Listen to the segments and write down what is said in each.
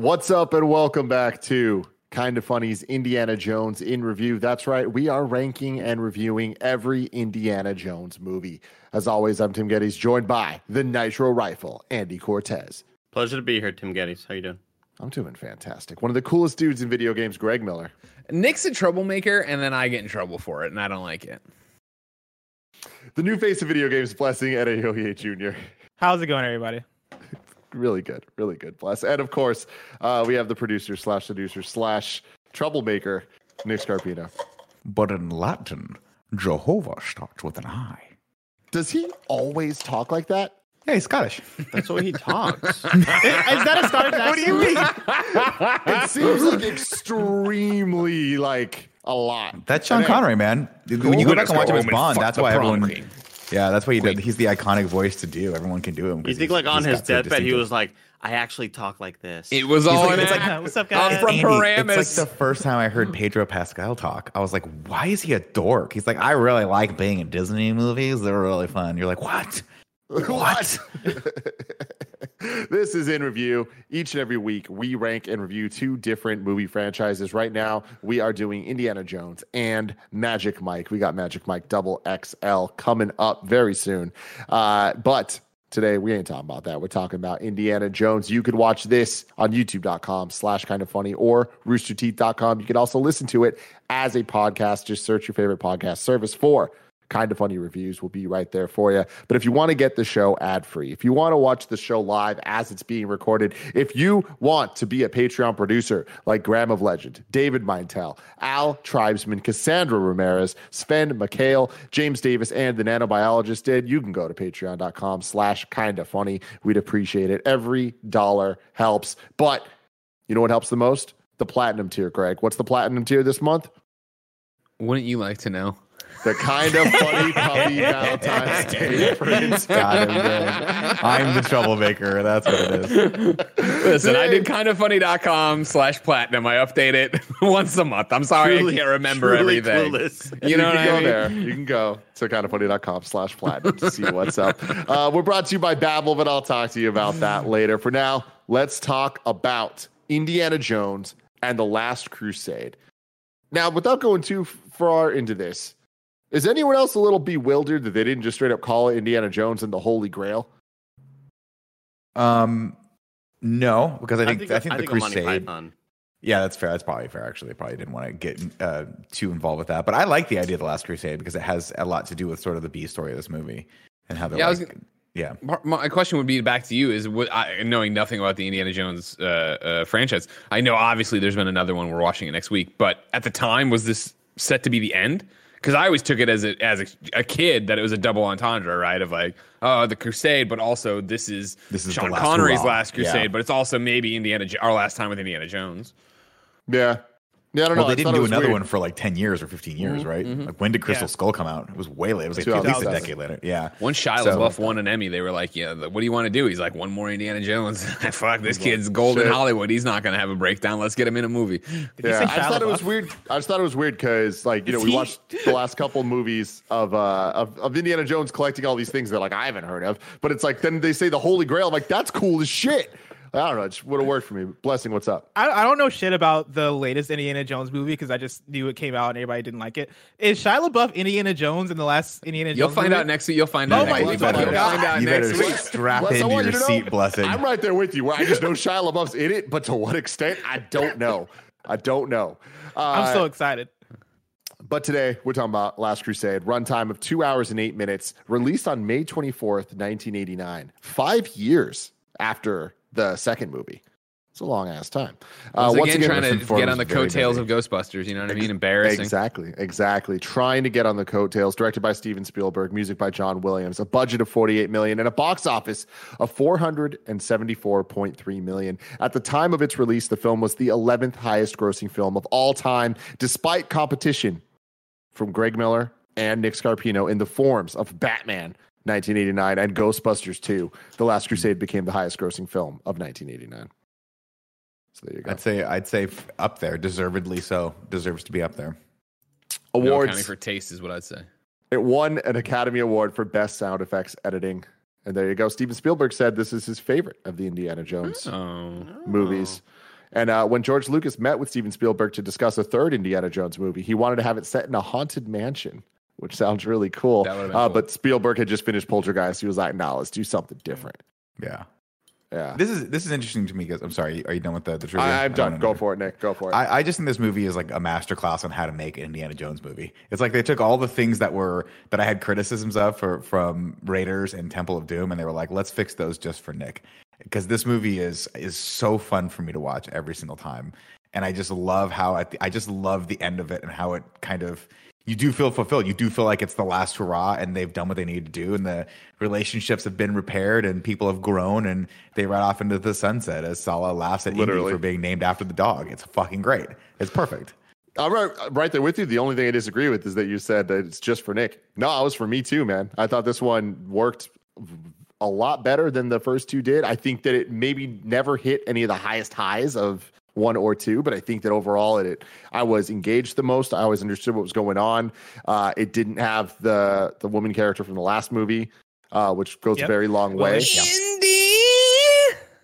What's up, and welcome back to Kind of Funny's Indiana Jones in review. That's right, we are ranking and reviewing every Indiana Jones movie. As always, I'm Tim Gettys, joined by the Nitro Rifle, Andy Cortez. Pleasure to be here, Tim Gettys. How you doing? I'm doing fantastic. One of the coolest dudes in video games, Greg Miller. Nick's a troublemaker, and then I get in trouble for it, and I don't like it. The new face of video games, Blessing Eddie Adeoye Jr. How's it going, everybody? Really good, really good. Bless. And of course, uh, we have the producer slash seducer slash troublemaker, Nick Scarpino. But in Latin, Jehovah starts with an I. Does he always talk like that? Yeah, he's Scottish. That's the way he talks. Is that a Scottish accent? what do you mean? It seems like extremely like a lot. That's Sean And Connery, man. When you go back and watch him as Bond, fuck that's the why prom everyone. queen. Yeah, that's what he did. He's the iconic voice to do. Everyone can do him. you think like on his deathbed, he was like, "I actually talk like this." It was all like- it's like- What's up, guys? I'm from Andy, Paramus. It's like the first time I heard hmm. Pedro Pascal talk. I was like, why is he a dork? He's like, I really like being in Disney movies. They're really fun. You're like, what? What? this is in review. Each and every week, we rank and review two different movie franchises. Right now, we are doing Indiana Jones and Magic Mike. We got Magic Mike Double XL coming up very soon. Uh, but today, we ain't talking about that. We're talking about Indiana Jones. You could watch this on youtube.com slash kind of funny or roosterteeth.com. You can also listen to it as a podcast. Just search your favorite podcast service for kind of funny reviews will be right there for you. But if you want to get the show ad free, if you want to watch the show live as it's being recorded, if you want to be a Patreon producer like Graham of Legend, David Mintel, Al Tribesman, Cassandra Ramirez, Sven McHale, James Davis, and the nanobiologist did, you can go to patreon.com slash kind of funny. We'd appreciate it. Every dollar helps. But you know what helps the most? The platinum tier, Greg. What's the platinum tier this month? Wouldn't you like to know? The kind of funny puppy Valentine's Day prince. Got him. I'm the troublemaker. That's what it is. Listen, I did kindoffunny.com slash platinum. I update it once a month. I'm sorry Truly- I can't remember truly everything. clueless. You know what can I go mean? there. You can go to kindoffunny.com slash platinum to see what's up. Uh, we're brought to you by Babbel, but I'll talk to you about that later. For now, let's talk about Indiana Jones and the Last Crusade. Now, without going too far into this, is anyone else a little bewildered that they didn't just straight up call it Indiana Jones and the Holy Grail? Um, no, because I think I think, the a Monty Crusade. Yeah, that's fair. That's probably fair. Actually, they probably didn't want to get uh, too involved with that. But I like the idea of the Last Crusade because it has a lot to do with sort of the B story of this movie and how they're Yeah, I like, was yeah. My question would be back to you: Is what I, knowing nothing about the Indiana Jones uh, uh, franchise? I know obviously there's been another one. We're watching it next week, but at the time, was this set to be the end? Because I always took it as a as a, a kid that it was a double entendre, right? Of like, oh, the Crusade, but also this is This is Sean last Connery's hurrah. last Crusade, Yeah. but it's also maybe Indiana our last time with Indiana Jones. Yeah. Yeah, I don't Well, know. they I didn't do another weird. one for like ten years or fifteen years, right? Like when did Crystal Yeah. Skull come out? It was way late. It was like 2000. at least a decade later. Yeah. Once Shia So- LaBeouf won an Emmy, they were like, "Yeah, what do you want to do?" He's like, "One more Indiana Jones." Fuck, this kid's golden Shit. Hollywood. He's not gonna have a breakdown. Let's get him in a movie. you Yeah, say I just thought it was weird. I just thought it was weird because, like, you know, Is we he- watched the last couple movies of, uh, of of Indiana Jones collecting all these things that like I haven't heard of, but it's like then they say the Holy Grail. I'm like, that's cool as shit. I don't know. It just would have worked for me. Blessing, what's up? I, I don't know shit about the latest Indiana Jones movie because I just knew it came out and everybody didn't like it. Is Shia LaBeouf Indiana Jones in the last Indiana You'll Jones? find movie? out next week. You'll find out. Oh out my next week. God. You'll find out You next better week. strap Bless, into your you know, seat, blessing. I'm right there with you. Where I just know Shia LaBeouf's in it, but to what extent, I don't know. I don't know. Uh, I'm so excited. But today we're talking about Last Crusade, runtime of two hours and eight minutes, released on May 24th, 1989, five years after the second movie. It's a long ass time. Uh, once, once again, trying to get on the coattails of Ghostbusters. You know what I mean? Embarrassing. Exactly, exactly. Trying to get on the coattails. Directed by Steven Spielberg, music by John Williams. A budget of 48 million and a box office of 474.3 million. At the time of its release, the film was the 11th highest grossing film of all time, despite competition from Greg Miller and Nick Scarpino in the forms of Batman 1989 and Ghostbusters 2. The Last Crusade became the highest grossing film of 1989. So there you go. I'd say I'd say up there, deservedly so. Deserves to be up there. No Awards. accounting for taste is what I'd say. It won an Academy Award for Best Sound Effects Editing. And there you go. Steven Spielberg said this is his favorite of the Indiana Jones Oh, movies. And uh, when George Lucas met with Steven Spielberg to discuss a third Indiana Jones movie, he wanted to have it set in a haunted mansion, which sounds really cool. That would've been Uh, cool. But Spielberg had just finished Poltergeist. He was like, "Nah, let's do something different." Yeah. Yeah, This is this is interesting to me because I'm sorry. Are you done with the, the trivia? I, I'm done. Go for it, Nick. Go for it. I, I just think this movie is like a masterclass on how to make an Indiana Jones movie. It's like they took all the things that were that I had criticisms of for from Raiders and Temple of Doom, and they were like, let's fix those just for Nick, because this movie is is so fun for me to watch every single time, and I just love how at the, I just love the end of it and how it kind of you do feel fulfilled. You do feel like it's the last hurrah, and they've done what they need to do, and the relationships have been repaired, and people have grown, and they ride off into the sunset as Salah laughs at Indy for being named after the dog. It's fucking great. It's perfect. I'm right, right there with you. The only thing I disagree with is that you said that it's just for Nick. No, it was for me too, man. I thought this one worked a lot better than the first two did. I think that it maybe never hit any of the highest highs of one or two, but I think that overall it, it I was engaged the most. I always understood what was going on. Uh, it didn't have the the woman character from the last movie, uh, which goes Yep. a very long Well, way. it's-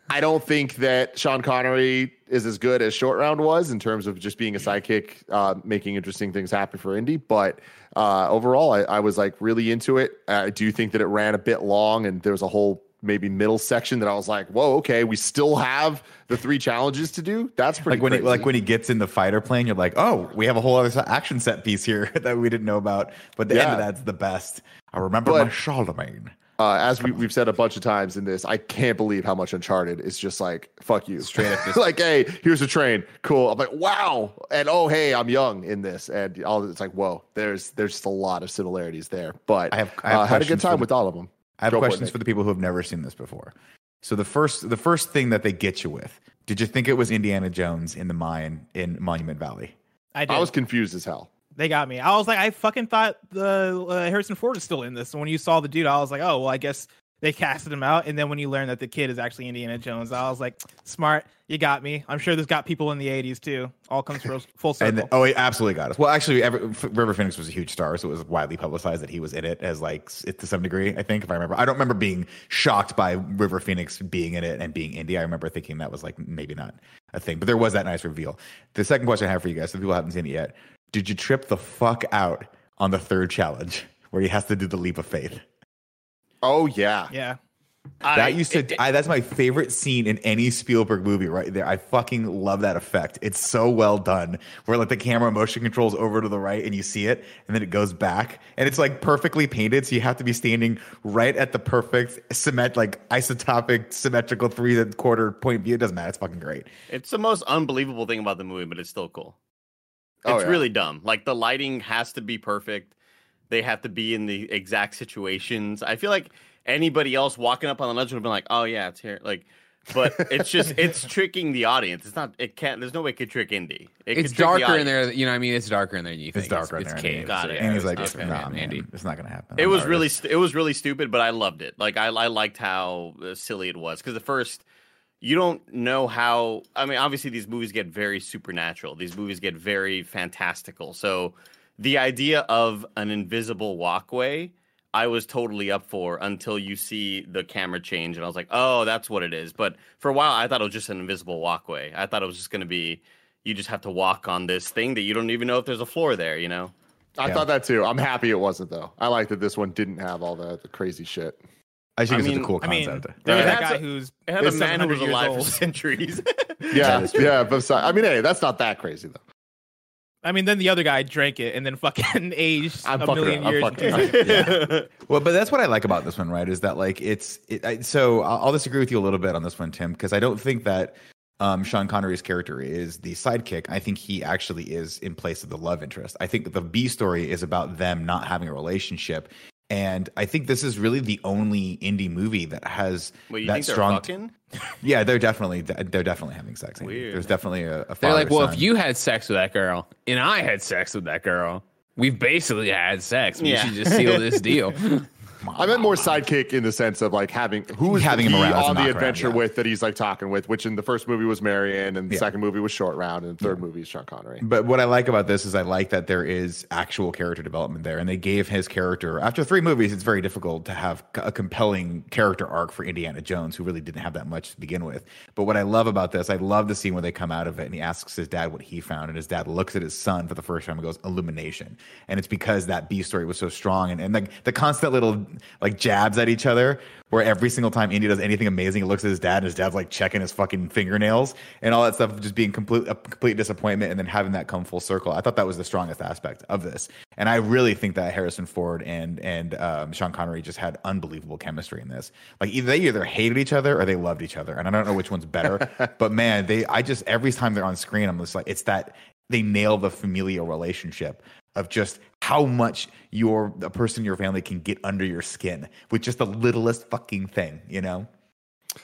I don't think that Sean Connery is as good as Short Round was in terms of just being a sidekick, uh, making interesting things happen for Indy. But uh, overall, I, I was like really into it. I do think that it ran a bit long, and there was a whole maybe middle section that I was like, "Whoa, okay, we still have the three challenges to do." That's pretty Like when he, like when he gets in the fighter plane, you're like, oh, we have a whole other action set piece here that we didn't know about. But the end of that's the best. I remember But- my Charlemagne. uh, as we, we've said a bunch of times in this, I can't believe how much Uncharted is just like fuck you, Straight up this- like, hey, here's a train, cool. I'm like, wow, and oh, hey, I'm young in this, and all it's like, whoa, there's there's just a lot of similarities there. But I have- I have uh, had a good time with all of them. I have Go questions Nick. for the people who have never seen this before. So the first the first thing that they get you with, did you think it was Indiana Jones in the mine in Monument Valley? I did. I was confused as hell. They got me. I was like, I fucking thought the uh, Harrison Ford is still in this. And when you saw the dude, I was like, oh, well, I guess they casted him out. And then when you learn that the kid is actually Indiana Jones, I was like, smart, you got me. I'm sure this got people in the 80s too. All comes full, full circle. And oh, it absolutely got us. Well, actually, ever, F- River Phoenix was a huge star, so it was widely publicized that he was in it as like to some degree. I think if I remember, I don't remember being shocked by River Phoenix being in it and being indie. I remember thinking that was like maybe not a thing, but there was that nice reveal. The second question I have for you guys, so people haven't seen it yet, did you trip the fuck out on the third challenge where he has to do the leap of faith? Oh yeah, yeah. I- That used to. it- I, that's my favorite scene in any Spielberg movie, right there. I fucking love that effect. It's so well done. Where like the camera motion controls over to the right, and you see it, and then it goes back, and it's like perfectly painted. So you have to be standing right at the perfect cement, like isotopic, symmetrical three and quarter point view. It doesn't matter. It's fucking great. It's the most unbelievable thing about the movie, but it's still cool. Oh, It's yeah. really dumb. Like the lighting has to be perfect. They have to be in the exact situations. I feel like anybody else walking up on the ledge would have been like, "Oh yeah, it's here." Like, but it's just it's tricking the audience. It's not. It can't. There's no way it could trick Indy. It it's could trick the darker in there. You know, what I mean, it's darker in there than you think. It's darker It's, in it's there. caves. Got it. and he's Yeah, like, okay. "Nah, man, Andy. it's not gonna happen." It I'm was not really st- it was really stupid, but I loved it. Like I I liked how uh, silly it was because the first you don't know how. I mean, obviously these movies get very supernatural. These movies get very fantastical. So the idea of an invisible walkway, I was totally up for until you see the camera change, and I was like, oh, that's what it is. But for a while, I thought it was just an invisible walkway. I thought it was just going to be you just have to walk on this thing that you don't even know if there's a floor there. You know. I Yeah. thought that too. I'm happy it wasn't though. I like that this one didn't have all the, the crazy shit. I think I it's mean- a cool I mean, concept. there was Right. that guy a- who's had a is man who was 700 years alive for centuries. Yeah, yeah. But I mean, hey, that's not that crazy though. I mean, then the other guy drank it and then fucking aged I'm a fucking million around. I'm years. fucking into Well, but that's what I like about this one, right? Is that like it's it, I, so I'll, I'll disagree with you a little bit on this one, Tim, because I don't think that um, Sean Connery's character is the sidekick, I think he actually is in place of the love interest. I think the B story is about them not having a relationship. And I think this is really the only indie movie that has Well, you that think they're strong. fucking? yeah, they're definitely they're definitely having sex. Weird. There's definitely a. a They're like, well, if you had sex with that girl and I had sex with that girl, we've basically had sex. We Yeah. should just seal this deal. I meant more sidekick in the sense of like having who is Having him he around on the adventure yeah. with that he's like talking with, which in the first movie was Marion, and the Yeah. second movie was Short Round, and the third movie is Sean Connery. But what I like about this is I like that there is actual character development there, and they gave his character after three movies. It's very difficult to have a compelling character arc for Indiana Jones, who really didn't have that much to begin with. But what I love about this, I love the scene where they come out of it, and he asks his dad what he found, and his dad looks at his son for the first time and goes, "Illumination," and it's because that B story was so strong, and and like the constant little like jabs at each other. Where every single time Indy does anything amazing, he looks at his dad, and his dad's like checking his fucking fingernails and all that stuff, just being complete a complete disappointment, and then having that come full circle. I thought that was the strongest aspect of this, and I really think that Harrison Ford and and um, Sean Connery just had unbelievable chemistry in this. Like either they either hated each other or they loved each other, and I don't know which one's better. but man, they I just every time they're on screen, I'm just like it's that they nail the familial relationship of just how much your the person in your family can get under your skin with just the littlest fucking thing, you know?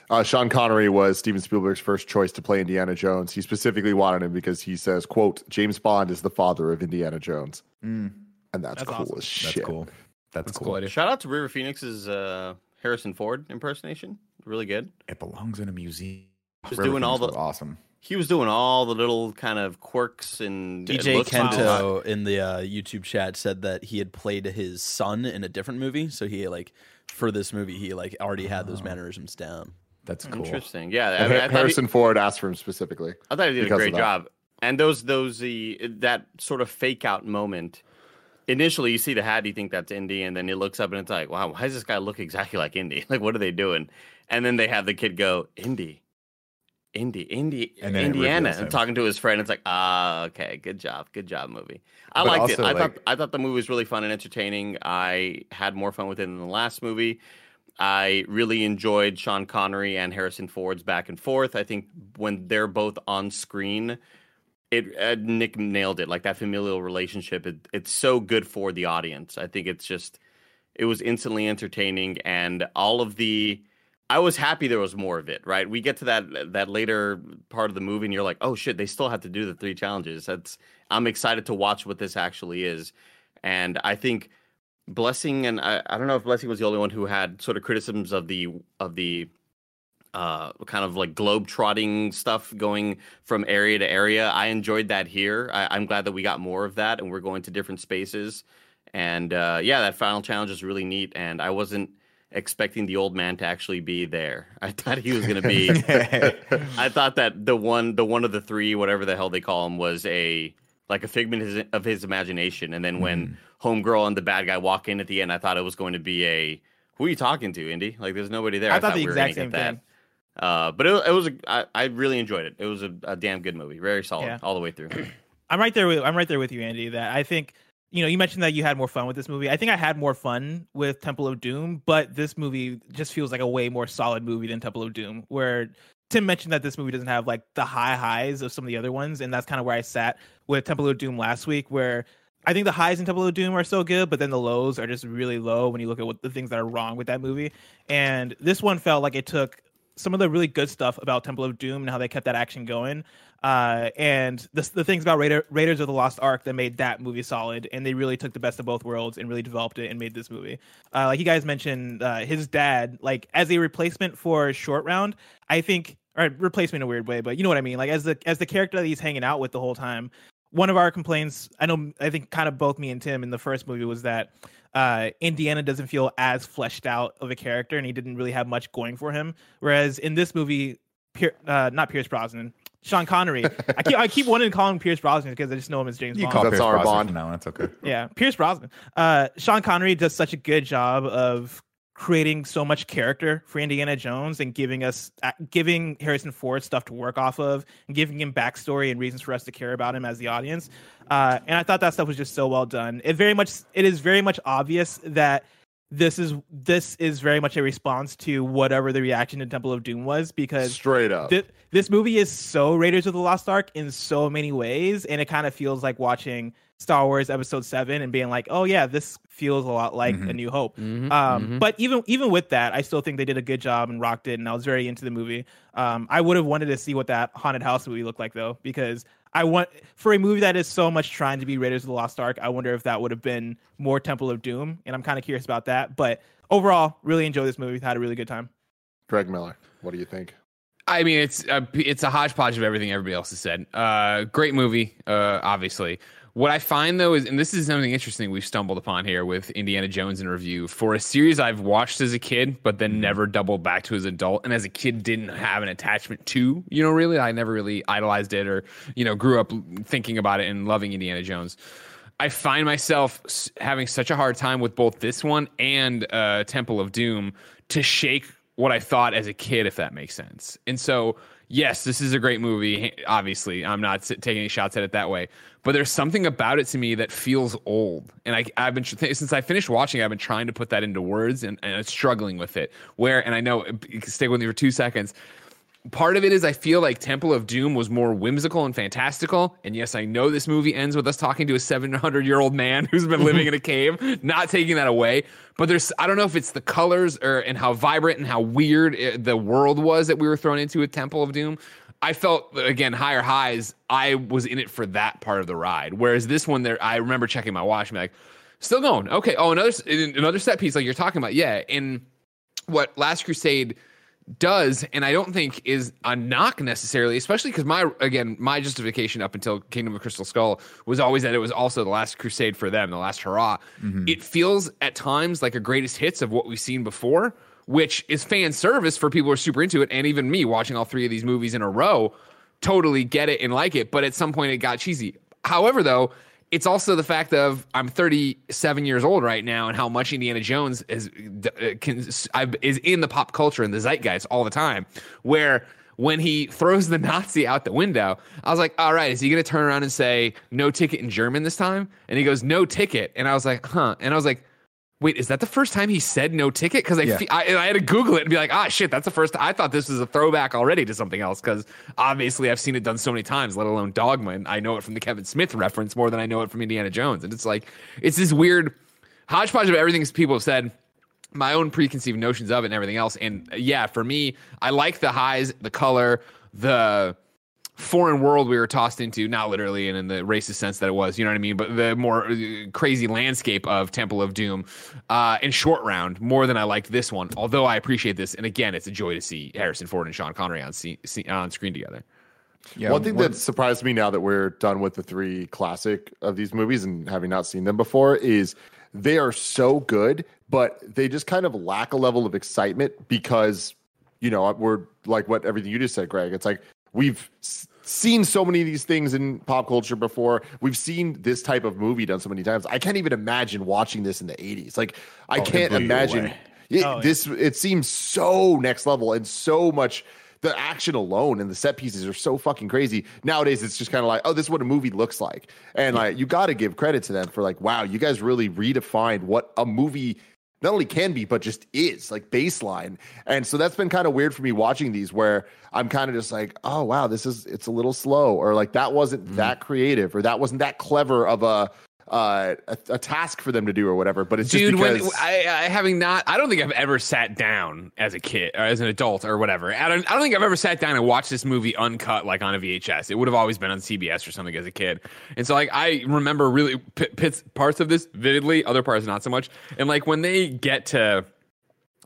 Uh, Sean Connery was Steven Spielberg's first choice to play Indiana Jones. He specifically wanted him because he says, "quote James Bond is the father of Indiana Jones," and that's, That's cool awesome. as That's shit. cool. That's, That's cool. cool. Shout out to River Phoenix's uh, Harrison Ford impersonation. Really good. It belongs in a museum. Just River doing all the- awesome. He was doing all the little kind of quirks and and DJ and stuff. Kento in the uh, YouTube chat said that he had played his son in a different movie, so he like for this movie he like already had those mannerisms down. That's cool. Interesting. Yeah, I, mean, I Har- thought he- Harrison Ford asked for him specifically. I thought he did a great job. And those those the that sort of fake out moment. Initially, you see the hat, you think that's Indy, and then he looks up and it's like, wow, why does this guy look exactly like Indy? Like, what are they doing? And then they have the kid go, Indy, Indy, Indy, Indiana, and talking to his friend. It's like, ah, okay, good job, good job, movie. I But liked it. I like- thought I thought the movie was really fun and entertaining. I had more fun with it than the last movie. I really enjoyed Sean Connery and Harrison Ford's back and forth. I think when they're both on screen, it uh, Nick nailed it. Like that familial relationship, it, it's so good for the audience. I think it's just it was instantly entertaining, and all of the. I was happy there was more of it. Right, we get to that that later part of the movie, and you're like, oh shit, they still have to do the three challenges. That's I'm excited to watch what this actually is, and I think Blessing and I, I don't know if Blessing was the only one who had sort of criticisms of the of the uh kind of like globe trotting stuff going from area to area. I enjoyed that here. I, I'm glad that we got more of that and we're going to different spaces. And uh yeah, that final challenge is really neat. And I wasn't expecting the old man to actually be there. I thought he was gonna be I thought that the one, the one of the three, whatever the hell they call him, was a like a figment of his, imagination. And then when homegirl and the bad guy walk in at the end, I thought it was going to be a who are you talking to, Indy? Like, there's nobody there. I thought the we exact same thing. Uh, but it, it was, a, I, I really enjoyed it. It was a, a damn good movie, very solid Yeah. all the way through. I'm right there with I'm right there with you, Andy. That I think you know you mentioned that you had more fun with this movie. I think I had more fun with Temple of Doom, but this movie just feels like a way more solid movie than Temple of Doom. Where Tim mentioned that this movie doesn't have like the high highs of some of the other ones, and that's kind of where I sat with Temple of Doom last week, where. I think the highs in Temple of Doom are so good, but then the lows are just really low when you look at what the things that are wrong with that movie. And this one felt like it took some of the really good stuff about Temple of Doom and how they kept that action going, uh, and the the things about Raider, Raiders of the Lost Ark that made that movie solid, and they really took the best of both worlds and really developed it and made this movie. Uh, like you guys mentioned, uh, his dad, like as a replacement for Short Round, I think, or replacement in a weird way, but you know what I mean. Like as the as the character that he's hanging out with the whole time. One of our complaints, I know, I think, kind of both me and Tim in the first movie was that uh, Indiana doesn't feel as fleshed out of a character, and he didn't really have much going for him. Whereas in this movie, Pier, uh, not Pierce Brosnan, Sean Connery. I keep I keep wanting to call him Pierce Brosnan because I just know him as James You Bond. call That's Pierce our Brosnan bond. now on. It's okay. yeah, Pierce Brosnan. Uh, Sean Connery does such a good job of creating so much character for Indiana Jones and giving us uh, giving Harrison Ford stuff to work off of and giving him backstory and reasons for us to care about him as the audience. Uh, and I thought that stuff was just so well done. It very much it is very much obvious that this is this is very much a response to whatever the reaction to Temple of Doom was because Straight up. thi- this movie is so Raiders of the Lost Ark in so many ways, and it kind of feels like watching Star Wars Episode Seven and being like, "Oh yeah, this feels a lot like A New Hope." Mm-hmm, Um, But even even with that, I still think they did a good job and rocked it, and I was very into the movie. Um, I would have wanted to see what that haunted house movie looked like though, because I want for a movie that is so much trying to be Raiders of the Lost Ark. I wonder if that would have been more Temple of Doom, and I'm kind of curious about that. But overall, really enjoyed this movie. Had a really good time. Greg Miller, what do you think? I mean, it's a, it's a hodgepodge of everything everybody else has said. Uh, great movie, uh, obviously. What I find though is, and this is something interesting we've stumbled upon here with Indiana Jones in review for a series I've watched as a kid, but then never doubled back to as an adult, and as a kid didn't have an attachment to. You know, really, I never really idolized it or you know grew up thinking about it and loving Indiana Jones. I find myself having such a hard time with both this one and uh, Temple of Doom to shake what I thought as a kid, if that makes sense. And so, yes, this is a great movie. Obviously, I'm not taking any shots at it that way, but there's something about it to me that feels old. And I, I've been since I finished watching, I've been trying to put that into words and, and struggling with it. Where, and I know, stay with me for two seconds part of it is I feel like Temple of Doom was more whimsical and fantastical. And yes, I know this movie ends with us talking to a 700 year old man who's been living in a cave, not taking that away. But there's, I don't know if it's the colors or and how vibrant and how weird it, the world was that we were thrown into with Temple of Doom. I felt again higher highs. I was in it for that part of the ride, whereas this one there, I remember checking my watch and be like, still going. Okay. Oh, another another set piece like you're talking about. Yeah. In what Last Crusade does, and I don't think is a knock necessarily, especially because my again my justification up until Kingdom of Crystal Skull was always that it was also the last crusade for them, the last hurrah. Mm-hmm. It feels at times like a greatest hits of what we've seen before, which is fan service for people who are super into it, and even me watching all three of these movies in a row, totally get it and like it. But at some point, it got cheesy. However, though. It's also the fact of I'm 37 years old right now, and how much Indiana Jones is uh, can, is in the pop culture and the zeitgeist all the time. Where when he throws the Nazi out the window, I was like, all right, is he going to turn around and say no ticket in German this time? And he goes, no ticket. And I was like, huh. And I was like, wait, is that the first time he said no ticket? Because I, Yeah. fe- I, I had to Google it and be like, ah, shit, that's the first. I thought this was a throwback already to something else because obviously I've seen it done so many times, let alone Dogma. And I know it from the Kevin Smith reference more than I know it from Indiana Jones. And it's like, it's this weird hodgepodge of everything people have said my own preconceived notions of it and everything else. And uh, yeah, for me, I like the highs, the color, the foreign world we were tossed into, not literally and in the racist sense that it was, you know what I mean? But the more uh, crazy landscape of Temple of Doom uh, in short round more than I liked this one. Although I appreciate this, and again, it's a joy to see Harrison Ford and Sean Connery on see, see, on screen together. Yeah, One thing that surprised me now that we're done with the three classic of these movies and having not seen them before is they are so good, but they just kind of lack a level of excitement because, you know, we're like what everything you just said, Greg. It's like we've seen so many of these things in pop culture before. We've seen this type of movie done so many times. I can't even imagine watching this in the 80s. Like, I Oh, can't imagine. It, Oh, yeah. this it seems so next level and so much the action alone and the set pieces are so fucking crazy nowadays it's just kind of like oh this is what a movie looks like and like you got to give credit to them for like wow you guys really redefined what a movie not only can be but just is like baseline. And so that's been kind of weird for me watching these where i'm kind of just like oh wow this is it's a little slow or like that wasn't mm-hmm. that creative or that wasn't that clever of a uh, a, a task for them to do or whatever but it's Dude, just when because I, I having not, I don't think I've ever sat down as a kid or as an adult or whatever. I don't, I don't think I've ever sat down and watched this movie uncut like on a VHS. It would have always been on CBS or something as a kid. And so like I remember really p- parts of this vividly, other parts not so much. And like when they get to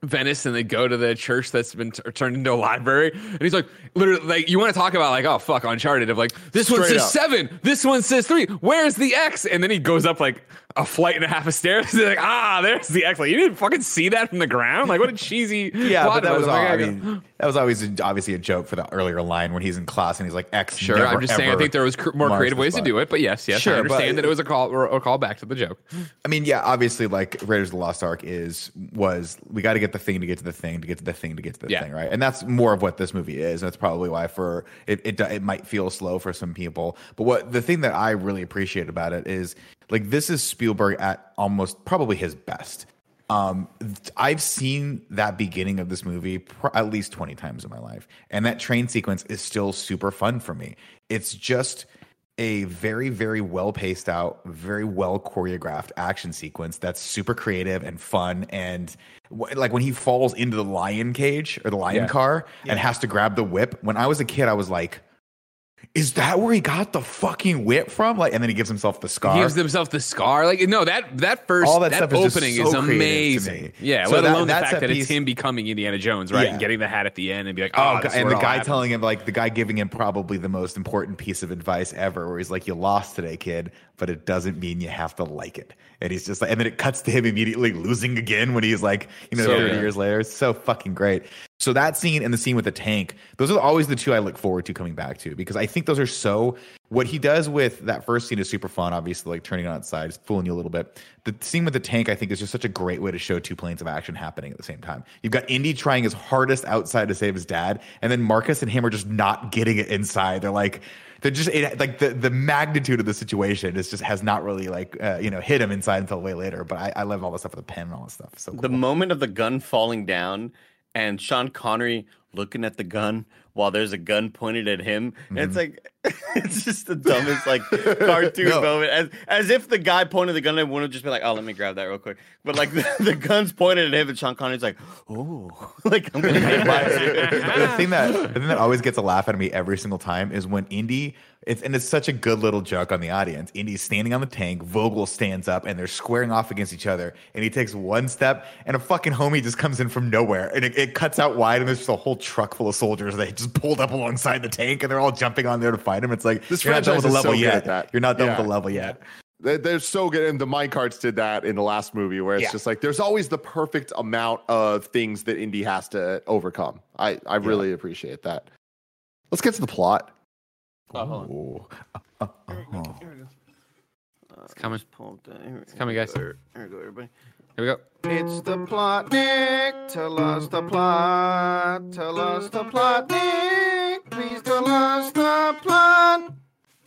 Venice and they go to the church that's been t- turned into a library. And he's like, literally, like, you want to talk about, like, oh, fuck, Uncharted, of like, this one says up. seven, this one says three, where's the X? And then he goes up like a flight and a half of stairs. He's like, ah, there's the X. Like, you didn't fucking see that from the ground? Like, what a cheesy. Yeah, but that was all, I'm I mean, that was always obviously a joke for the earlier line when he's in class and he's like X. Sure, never, I'm just saying. I think there was cr- more creative ways to do it, but yes, yes, Sure, I but- understand that it was a call or a call back to the joke. I mean, yeah, obviously, like Raiders of the Lost Ark is was we got to get the thing to get to the thing to get to the thing to get to the Yeah. thing, right? And that's more of what this movie is. And that's probably why for it, it it might feel slow for some people. But what the thing that I really appreciate about it is like this is Spielberg at almost probably his best. Um, I've seen that beginning of this movie pr- at least 20 times in my life. And that train sequence is still super fun for me. It's just a very, very well paced out, very well choreographed action sequence that's super creative and fun. And w- like when he falls into the lion cage or the lion Yeah. car and has to grab the whip. When I was a kid, I was like, is that where he got the fucking whip from? Like, and then he gives himself the scar. He gives himself the scar. Like no, that that first All that that, stuff is opening so is amazing. Yeah, So let that- alone the fact that it's him becoming Indiana Jones, right, Yeah. and getting the hat at the end and be like, Oh, oh, and the guy happens. telling him like the guy giving him probably the most important piece of advice ever, where he's like, "You lost today, kid, but it doesn't mean you have to like it." And he's just like, and then it cuts to him immediately losing again when he's like, you know, So thirty good. years later. It's so fucking great. So that scene and the scene with the tank, those are always the two I look forward to coming back to because I think those are so. What he does with that first scene is super fun. Obviously, like turning on its side, it's fooling you a little bit. The scene with the tank, I think, is just such a great way to show two planes of action happening at the same time. You've got Indy trying his hardest outside to save his dad, and then Marcus and him are just not getting it inside. They're like, they're just it, like the the magnitude of the situation is just has not really like uh, you know hit him inside until way later. But I, I love all the stuff with the pen and all that stuff. So cool. The moment of the gun falling down and Sean Connery looking at the gun while there's a gun pointed at him. And it's mm-hmm. like it's just the dumbest like cartoon No. moment. As as if the guy pointed the gun at him would have just been like, Oh, let me grab that real quick. But like the, the gun's pointed at him and Sean Connery's like, Oh like I'm gonna get the thing that the thing that always gets a laugh out of me every single time is when Indy it's and it's such a good little joke on the audience. Indy's standing on the tank, Vogel stands up, and they're squaring off against each other. And he takes one step, and a fucking homie just comes in from nowhere, and it, it cuts out wide, and there's just a whole truck full of soldiers. that just pulled up alongside the tank, and they're all jumping on there to fight him. It's like This you're not done with the franchise level so yet. You're not done with the level yet. They- They're so good, and the minecarts did that in the last movie, where it's Yeah. just like there's always the perfect amount of things that Indy has to overcome. I I really appreciate that. Let's get to the plot. Ooh. Uh, uh, uh. It's coming. It's coming, guys. Here we go, everybody. Here we go. It's the plot, Nick. Tell us the plot. Tell us the plot, Nick. Please tell us the plot.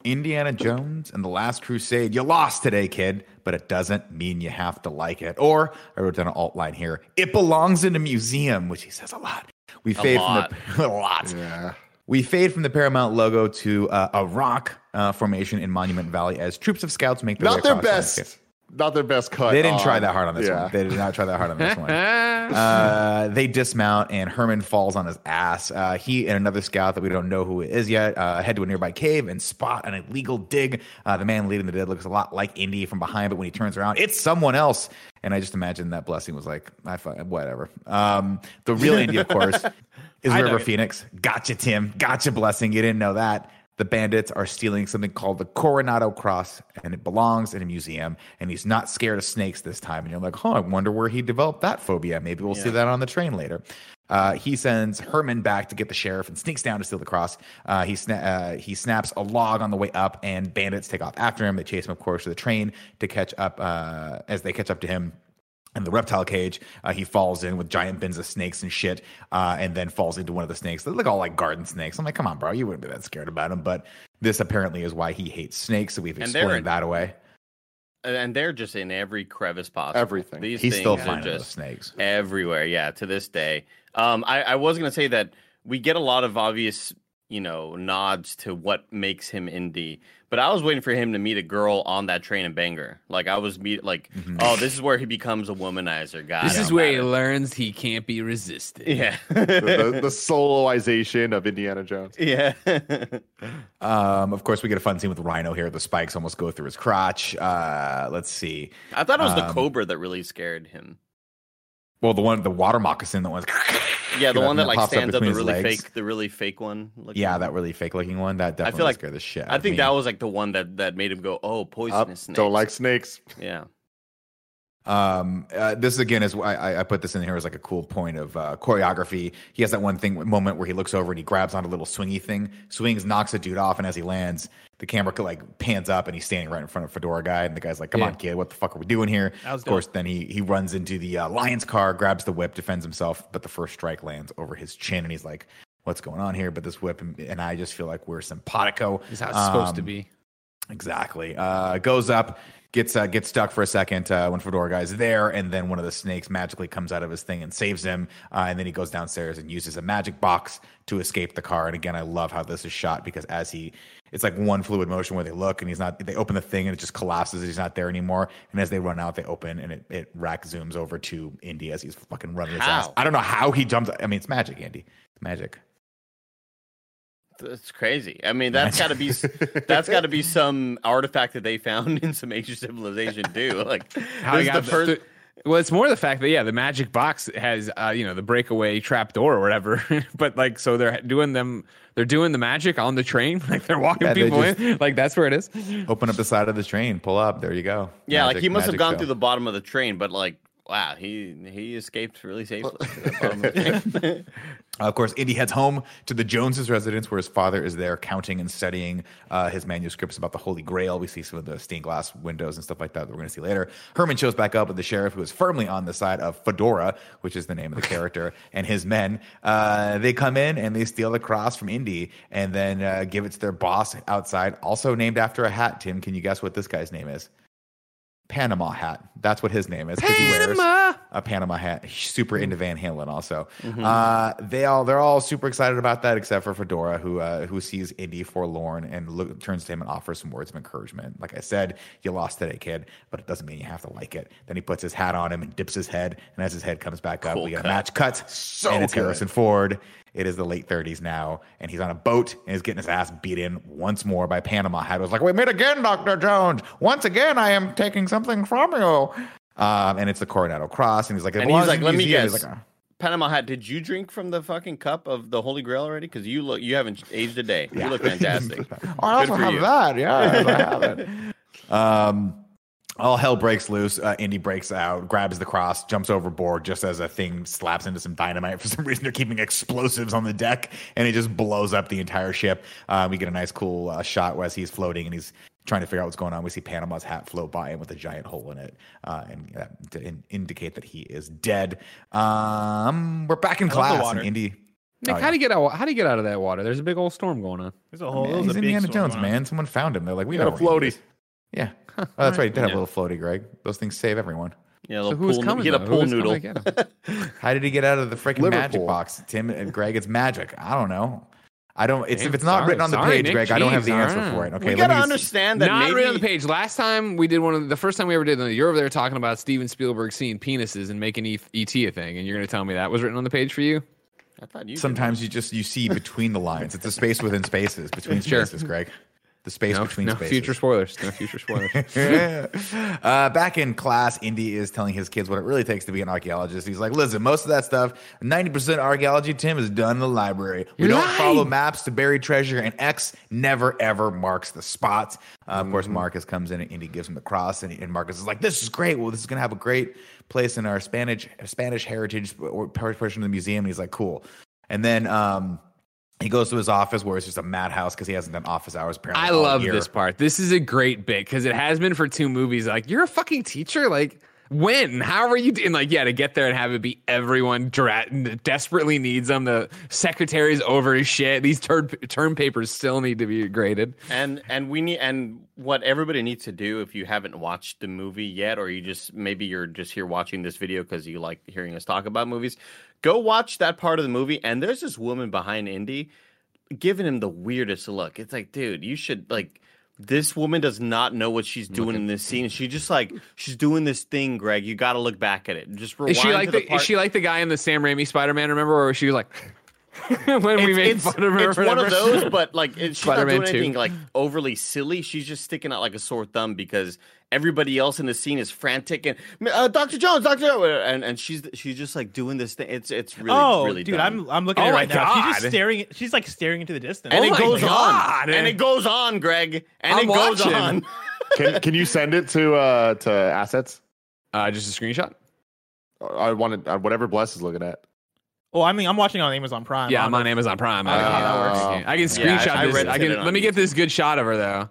Indiana Jones and the Last Crusade. You lost today, kid, but it doesn't mean you have to like it. Or I wrote down an alt line here. It belongs in a museum, which he says a lot. We fade lot. from the a lot. Yeah. We fade from the Paramount logo to uh, a rock uh, formation in Monument Valley as troops of scouts make their way Not their best. Not their best cut. They didn't try that hard on this yeah. one. They did not try that hard on this one. Uh, they dismount and Herman falls on his ass. Uh, he and another scout that we don't know who it is yet uh, head to a nearby cave and spot an illegal dig. Uh, the man leading the dead looks a lot like Indy from behind, but when he turns around, it's someone else. And I just imagine that blessing was like, I fu- whatever. Um, the real Indy, of course, is River. Phoenix. Gotcha, Tim. Gotcha, blessing. You didn't know that. The bandits are stealing something called the Coronado Cross, and it belongs in a museum. And he's not scared of snakes this time. And you're like, oh, I wonder where he developed that phobia. Maybe we'll see that on the train later. Uh, he sends Herman back to get the sheriff and sneaks down to steal the cross. Uh, he sna- uh, he snaps a log on the way up, and bandits take off after him. They chase him, of course, to the train to catch up. Uh, as they catch up to him, in the reptile cage, uh, he falls in with giant bins of snakes and shit, uh, and then falls into one of the snakes. They look all like garden snakes. I'm like, come on, bro, you wouldn't be that scared about him. But this apparently is why he hates snakes. So we've And explained in- that away. And they're just in every crevice possible. Everything. These He's still are finding those just snakes. everywhere. Yeah, to this day. Um, I, I was gonna say that we get a lot of obvious, you know, nods to what makes him indie, but I was waiting for him to meet a girl on that train in Bangor. Like I was meet like, oh, this is where he becomes a womanizer guy. This is where at he learns he can't be resisted. Yeah. the, the, the soloization of Indiana Jones. yeah. Um, of course, we get a fun scene with Rhino here. The spikes almost go through his crotch. Uh, let's see. I thought it was the Um, cobra that really scared him. Well, the one, the water moccasin that one. Yeah, the one that that like pops up stands up, the really legs. fake, the really fake one. looking Yeah, one. that really fake looking one. That definitely feel like- scared the shit. I of think me. that was like the one that that made him go, "Oh, Up, poisonous snakes." don't like snakes. Yeah. Um, uh, this again is I- I, I put this in here as like a cool point of uh, choreography. He has that one thing moment where he looks over and he grabs onto a little swingy thing, swings, knocks a dude off, and as he lands, the camera like pans up and he's standing right in front of Fedora guy, and the guy's like, "Come Yeah. on, kid, what the fuck are we doing here?" Of course, then he he runs into the uh, lion's car, grabs the whip, defends himself, but the first strike lands over his chin, and he's like, "What's going on here?" But this whip and, and I just feel like we're simpatico. This is how it's supposed to Um, be. Exactly. Uh, goes up. Gets uh, gets stuck for a second uh, when Fedora guy's there, and then one of the snakes magically comes out of his thing and saves him. Uh, and then he goes downstairs and uses a magic box to escape the car. And again, I love how this is shot because as he, it's like one fluid motion where they look and he's not. They open the thing and it just collapses. And he's not there anymore. And as they run out, they open and it it rack zooms over to Indy as he's fucking running his ass. How? I don't know how he jumps. I mean, it's magic, Andy. It's magic. That's crazy. I mean, that's got to be that's got to be some artifact that they found in some ancient civilization too. Like How this he is the got first. the- well, it's more the fact that yeah, the magic box has uh, you know the breakaway trap door or whatever. but like, so they're doing them, they're doing the magic on the train, like they're walking Yeah, people just- in, like that's where it is. Open up the side of the train, pull up. There you go. yeah, like he must have gone show. through the bottom of the train, but like, wow, he he escaped really safely. to of the train. Uh, of course, Indy heads home to the Joneses' residence where his father is there counting and studying uh, his manuscripts about the Holy Grail. We see some of the stained glass windows and stuff like that that we're going to see later. Herman shows back up with the sheriff, who is firmly on the side of Fedora, which is the name of the character, and his men. Uh, they come in and they steal the cross from Indy and then uh, give it to their boss outside, also named after a hat. Tim, can you guess what this guy's name is? Panama hat. That's what his name is. 'cause he wears a Panama hat. He's super into Van Halen also. Uh, they all they're all super excited about that, except for Fedora, who uh, who sees Indy forlorn and look, turns to him and offers some words of encouragement. Like I said, you lost today, kid, but it doesn't mean you have to like it. Then he puts his hat on him and dips his head, and as his head comes back up, Cool we get cut. a match cut, So and it's good. Harrison Ford. It is the late 30s now, and he's on a boat and he's getting his ass beat in once more by Panama Hat. It was like, we meet again, Dr. Jones. Once again, I am taking something from you. Um, and it's the Coronado Cross, and he's like, And he's like, "Let me museum." He's guess. like, "Uh, Panama hat. Did you drink from the fucking cup of the Holy Grail already? Because you look, you haven't aged a day. You look fantastic. I also have you. that. Yes, I have it. Um, all hell breaks loose. Uh, Indy breaks out, grabs the cross, jumps overboard just as a thing slaps into some dynamite. For some reason, they're keeping explosives on the deck, and it just blows up the entire ship. Uh, we get a nice, cool uh, shot as he's floating and he's trying to figure out what's going on. We see Panama's hat float by him with a giant hole in it, uh, and uh, to in- indicate that he is dead. Um, we're back in I class, water. and Indy. Nick, Oh, how do you get out? How do you get out of that water? There's a big old storm going on. There's a whole. Man, there's he's a big Indiana storm Jones, man. Someone found him. They're like, we Got know a where floaty. Yeah. Oh, that's right. He did have Yeah. a little floaty, Greg. Those things save everyone. Yeah, So who's coming? Get a pool noodle. to get him? How did he get out of the freaking magic box? Tim and Greg, it's magic. I don't know. I don't. It's if it's not sorry, written on the sorry, page, Nick. Greg. I don't have the answer alright. for it. Okay, we gotta me- understand that Not maybe written on the page. Last time we did one of the, the first time we ever did it, you're over there talking about Steven Spielberg seeing penises and making E- ET a thing, and you're going to tell me that was written on the page for you? I thought you. Sometimes you just you see between the lines. It's a space within spaces, between Sure. spaces, Greg. The space No, between no spaces. future spoilers. No future spoilers. uh, back in class, Indy is telling his kids what it really takes to be an archaeologist. He's like, listen, most of that stuff, 90% archaeology, Tim, is done in the library. We You're don't lying. follow maps to bury treasure, and X never, ever marks the spots. Uh, of course, Marcus comes in and Indy gives him the cross, and, and Marcus is like, this is great. Well, this is going to have a great place in our Spanish Spanish heritage portion of the museum. And he's like, cool. And then um, he goes to his office where it's just a madhouse because he hasn't done office hours. Apparently, I all love year. this part. This is a great bit because it has been for two movies. Like, you're a fucking teacher? Like, when? How are you doing? Like, yeah, to get there and have it be everyone dra- desperately needs them. The secretary's over his shit. These term, term papers still need to be graded. and and we need and what everybody needs to do if you haven't watched the movie yet or you just maybe you're just here watching this video because you like hearing us talk about movies go watch that part of the movie and there's this woman behind indy giving him the weirdest look it's like dude you should like this woman does not know what she's doing in this scene. She just like she's doing this thing, Greg. You got to look back at it. Just rewind Is she like the, the, is she like the guy in the Sam Raimi Spider Man? Remember, or was she like when we made it's, fun of her? it's one of those, but like it, she's not Spider-Man doing 2. anything like overly silly. She's just sticking out like a sore thumb because everybody else in the scene is frantic and uh, Doctor Jones, Doctor, Jones, and and she's she's just like doing this thing. It's it's really really bad. oh, really dude, dumb. I'm I'm looking Oh at it my right now. She's just staring. She's like staring into the distance. and Oh it goes God. on, and it goes on, Greg, and I'm it goes watching. on. Can can you send it to uh to assets? Uh, just a screenshot. I wanted uh, whatever Bless is looking at. Oh, I mean, I'm watching on Amazon Prime. Yeah, I I'm on Amazon Prime. I don't know how that works. I can, I can Yeah, screenshot I- I this. I can let me get this good shot of her though.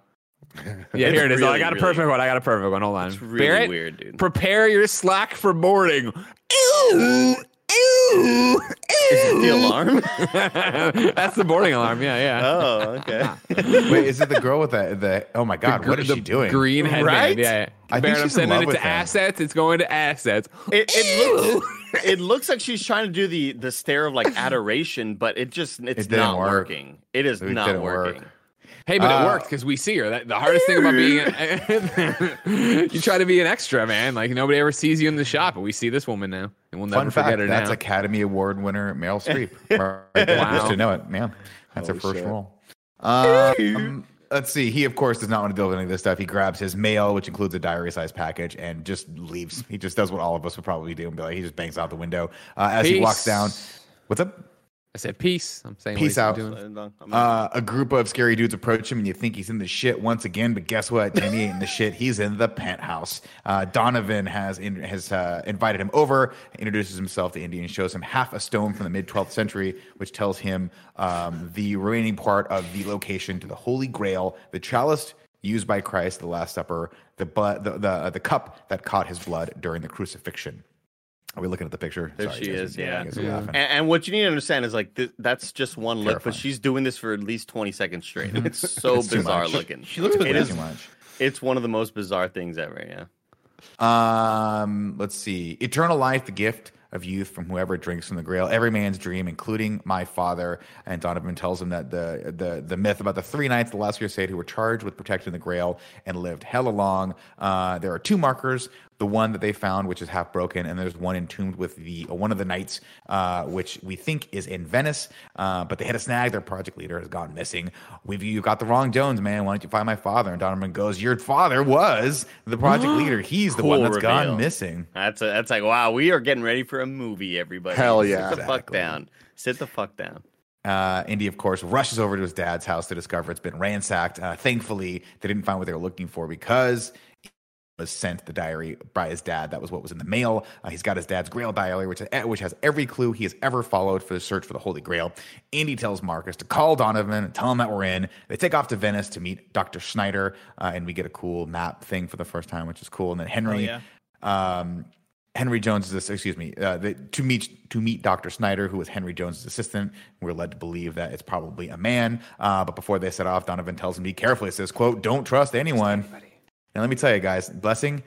Yeah, here it is. oh, I got a really- perfect one. I got a perfect one. Hold on. It's really Barrett, weird, dude. Prepare your slack for boarding. Ew, ew, ew. it the alarm? That's the boarding alarm. Yeah, yeah. oh, okay. Wait, is it the girl with the the? Oh my god, what is the she doing? Green headband. Right? Yeah, yeah. I think Baron, I'm she's in sending love it with to him. assets. It's going to assets. It, it looks it looks like she's trying to do the the stare of like adoration, but it just it's It didn't work. working. It is It not didn't work. Working. Hey, but Uh, it worked because we see her. That, the hardest thing about being an, you try to be an extra, man. Like nobody ever sees you in the shop, but we see this woman now, and we'll never Fun forget fact: her that's now. Academy Award winner Meryl Streep. Right there, Wow. Just to know it, man. That's her first shit. role. Um, let's see. He, of course, does not want to deal with any of this stuff. He grabs his mail, which includes a diary-sized package, and just leaves. He just does what all of us would probably do and be like, he just bangs out the window uh, as he walks down. What's up? I said peace. I'm saying Peace out. he's Doing. Uh, a group of scary dudes approach him, and you think he's in the shit once again. But guess what? Timmy ain't in the shit. He's in the penthouse. Uh, Donovan has in, has uh, invited him over, introduces himself to Indy, and shows him half a stone from the mid 12th century, which tells him um, the remaining part of the location to the Holy Grail, the chalice used by Christ, the Last Supper, the blood, the the, the cup that caught his blood during the crucifixion. Are we looking at the picture? There Sorry, she guys- is, yeah. are Yeah. laughing. And, and what you need to understand is like th- that's just one look, Terrifying. but she's doing this for at least twenty seconds straight. It's so It's bizarre looking. She looks It Way too much. It's one of the most bizarre things ever. Yeah. Um, let's see. Eternal life, the gift of youth from whoever drinks from the grail, every man's dream, including my father. And Donovan tells him that the the the myth about the three knights of the last crusade who were charged with protecting the grail and lived hella long. Uh, there are two markers. The one that they found, which is half broken, and there's one entombed with the uh, one of the knights, uh, which we think is in Venice. Uh, but they had a snag. Their project leader has gone missing. We've you got the wrong Jones, man. Why don't you find my father? And Donovan goes, "Your father was the project leader. He's the one Cool that's reveal. gone missing." That's a, that's like wow, we are getting ready for a movie, everybody. Hell yeah. Sit the fuck down. Sit the fuck down. Uh, Indy, of course, rushes over to his dad's house to discover it's been ransacked. Uh, thankfully, they didn't find what they were looking for because was sent the diary by his dad. That was what was in the mail. Uh, he's got his dad's Grail diary, which, which has every clue he has ever followed for the search for the Holy Grail. Andy tells Marcus to call Donovan and tell him that we're in. They take off to Venice to meet Dr. Schneider, uh, and we get a cool map thing for the first time, which is cool. And then Henry. yeah. Um, Henry Jones is this, excuse me, uh, the, to meet to meet Dr. Snyder, who was Henry Jones' assistant. We're led to believe that it's probably a man. Uh, but before they set off, Donovan tells him, "Be careful." He says, "quote Don't trust anyone." And let me tell you guys, blessing.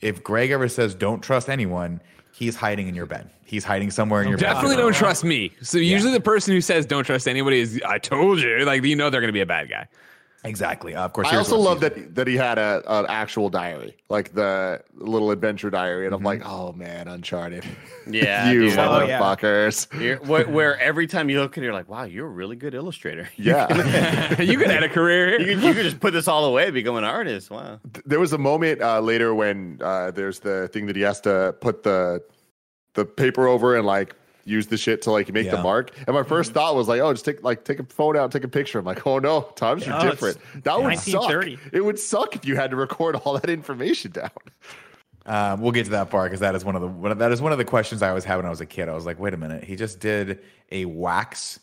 If Greg ever says, "Don't trust anyone," he's hiding in your bed. He's hiding somewhere in your bed. Definitely don't trust me. So usually the person who says don't trust anybody is I told you. Like you know they're gonna be a bad guy. Exactly. Uh, of course. I also love that that he had a an actual diary, like the little adventure diary, and I'm like, Mm-hmm. oh man, Uncharted. Yeah, you dude. Oh, yeah. motherfuckers. Where, where every time you look at it, you're like, wow, you're a really good illustrator. Yeah. you could have a career. You here. could, you could just put this all away, become an artist. Wow. there was a moment uh, later when uh, there's the thing that he has to put the the paper over and like use the shit to like make the mark. And my 1st thought was like, oh, just take like take a phone out, take a picture. I'm like, oh no, times are Oh, different. That would suck. It would suck if you had to record all that information down. Um, we'll get to that part because that is one of the one that is one of the questions I always had when I was a kid. I was like, wait a minute, he just did a wax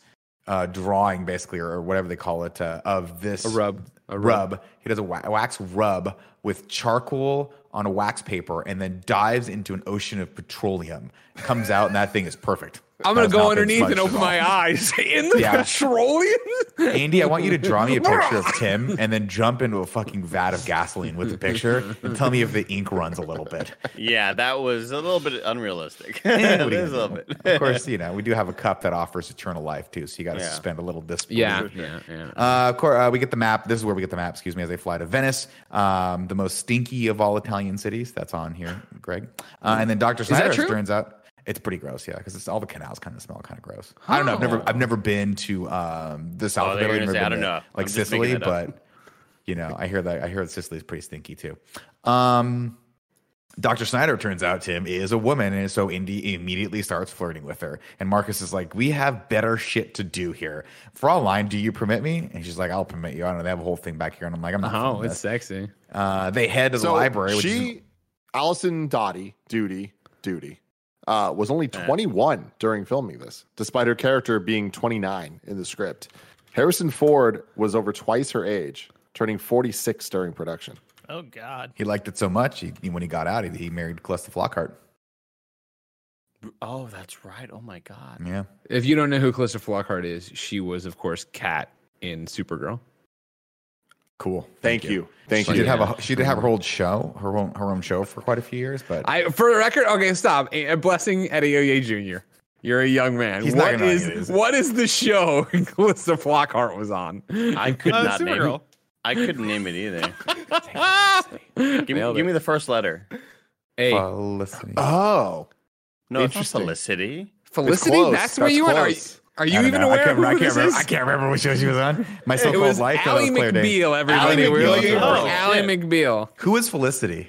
uh, drawing, basically, or, or whatever they call it, uh, of this A rub. A rub. rub. He does a wa- wax rub with charcoal on a wax paper, and then dives into an ocean of petroleum. Comes out, and that thing is perfect. I'm gonna go underneath and open my eyes in the Yeah. petroleum. Andy, I want you to draw me a picture of Tim and then jump into a fucking vat of gasoline with the picture and tell me if the ink runs a little bit. Yeah, that was a little bit unrealistic. It what are you is a little bit. Of course, you know, we do have a cup that offers eternal life too, so you got to Yeah. suspend a little disbelief. yeah, yeah, yeah. Uh, of course, uh, we get the map. This is where we get the map, excuse me, as they fly to Venice, um, the most stinky of all Italian cities. That's on here, Greg. Uh, and then Dr. that Snyder, as it true? turns out, it's pretty gross, yeah, because it's all the canals kind of smell kind of gross. I don't know. I've never, I've never been to um, the south Oh, of they're Italy. never say, I been don't to, know. like I'm Sicily, but you know, I hear that I hear that Sicily's pretty stinky too. Um, Dr. Snyder turns out Tim is a woman, and so Indy immediately starts flirting with her. And Marcus is like, "We have better shit to do here." For all line, do you permit me? And she's like, "I'll permit you." I don't know. They have a whole thing back here, and I'm like, "I'm not." Oh, it's this. sexy. Uh, they head to the So library. Which she, is, Alison Dottie, Doody, Doody, uh, was only 21 during filming this, despite her character being 29 in the script. Harrison Ford was over twice her age, turning 46 during production. Oh God. he liked it so much. He, when he got out, he, he married Calista Flockhart. Oh, that's right. Oh my god. Yeah. If you don't know who Calista Flockhart is, she was, of course, Cat in Supergirl. Cool. Thank you. Thank She you. did have a she did have her own show, her own her own show for quite a few years, but I, for the record, okay, stop. A a blessing Adeoye Jr. You're a young man. He's not What gonna is like it, is he? what is the show Calista Flockhart was on? I could Uh, not name. Supergirl. I couldn't name it either. give, me, Nailed give me the first letter. Hey, Felicity. Oh, No, it's. Felicity. Felicity, close. that's where That's you went. Are, you- close. are I you don't even know. I aware can't, who I can't this remember. is? I can't remember what show she was on. My so-called was life. that Ally was Claire McBeal, everybody. Ally We're McBeal. Oh, Ally. McBeal. Who is Felicity?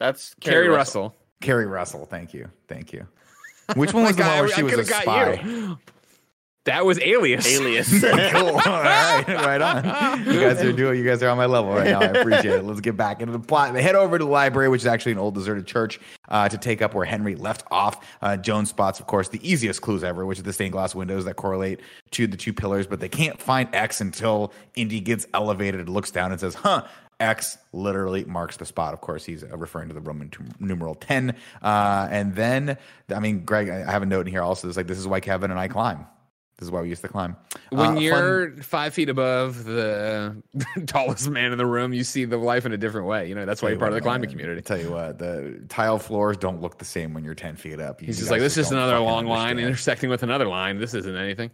That's Keri Russell. Keri Russell. Thank you. Thank you. Which one was the one where she was a could've spy? you. That was Alias. Alias. cool. All right, right on. You guys are doing. You guys are on my level right now. I appreciate it. Let's get back into the plot. They head over to the library, which is actually an old deserted church, uh, to take up where Henry left off. Uh, Jones spots, of course, the easiest clues ever, which is the stained glass windows that correlate to the two pillars. But they can't find X until Indy gets elevated, looks down, and says, "Huh." X literally marks the spot. Of course, he's uh, referring to the Roman tum- numeral 10. Uh, and then, I mean, Greg, I I have a note in here also. It's like, this is why Kevin and I climb. This is why we used to climb. When Uh, you're five feet above the tallest man in the room, you see the life in a different way. You know that's why you're part of the climbing I community. tell you what, the tile floors don't look the same when you're ten feet up. You He's just like, this is don't another long line intersecting with another line. This isn't anything.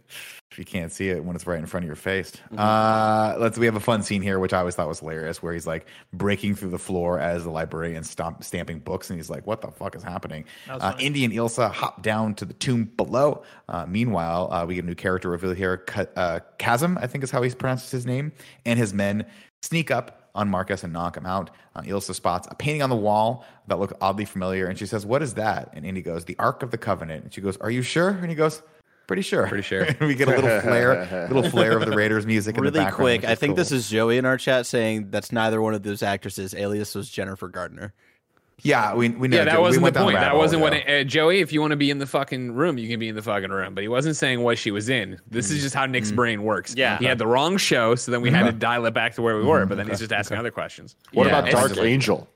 If you can't see it when it's right in front of your face. Mm-hmm. Uh, let's. We have a fun scene here, which I always thought was hilarious, where he's like breaking through the floor as the librarian stomp, stamping books, and he's like, "What the fuck is happening?" Uh, Indy and Ilsa hop down to the tomb below. Uh, meanwhile, uh, we get a new character reveal here. Ka- uh, Chasm, I think is how he pronounces his name, and his men sneak up on Marcus and knock him out. Uh, Ilsa spots a painting on the wall that looked oddly familiar, and she says, "What is that?" And Indy goes, "The Ark of the Covenant." And she goes, "Are you sure?" And he goes. Pretty sure. Pretty sure. we get a little flare, little flare of the Raiders music in the Really background. quick, I think cool. this is Joey in our chat saying that's neither one of those actresses. Alias was Jennifer Gardner. Yeah, we we know. Yeah, that we wasn't went the point. That wasn't what uh, Joey. If you want to be in the fucking room, you can be in the fucking room. But he wasn't saying what she was in. This is mm. just how Nick's mm. brain works. Yeah. he had the wrong show, so then we had to mm-hmm. dial it back to where we were. But then he's just asking other questions. what Yeah, about Dark just Angel?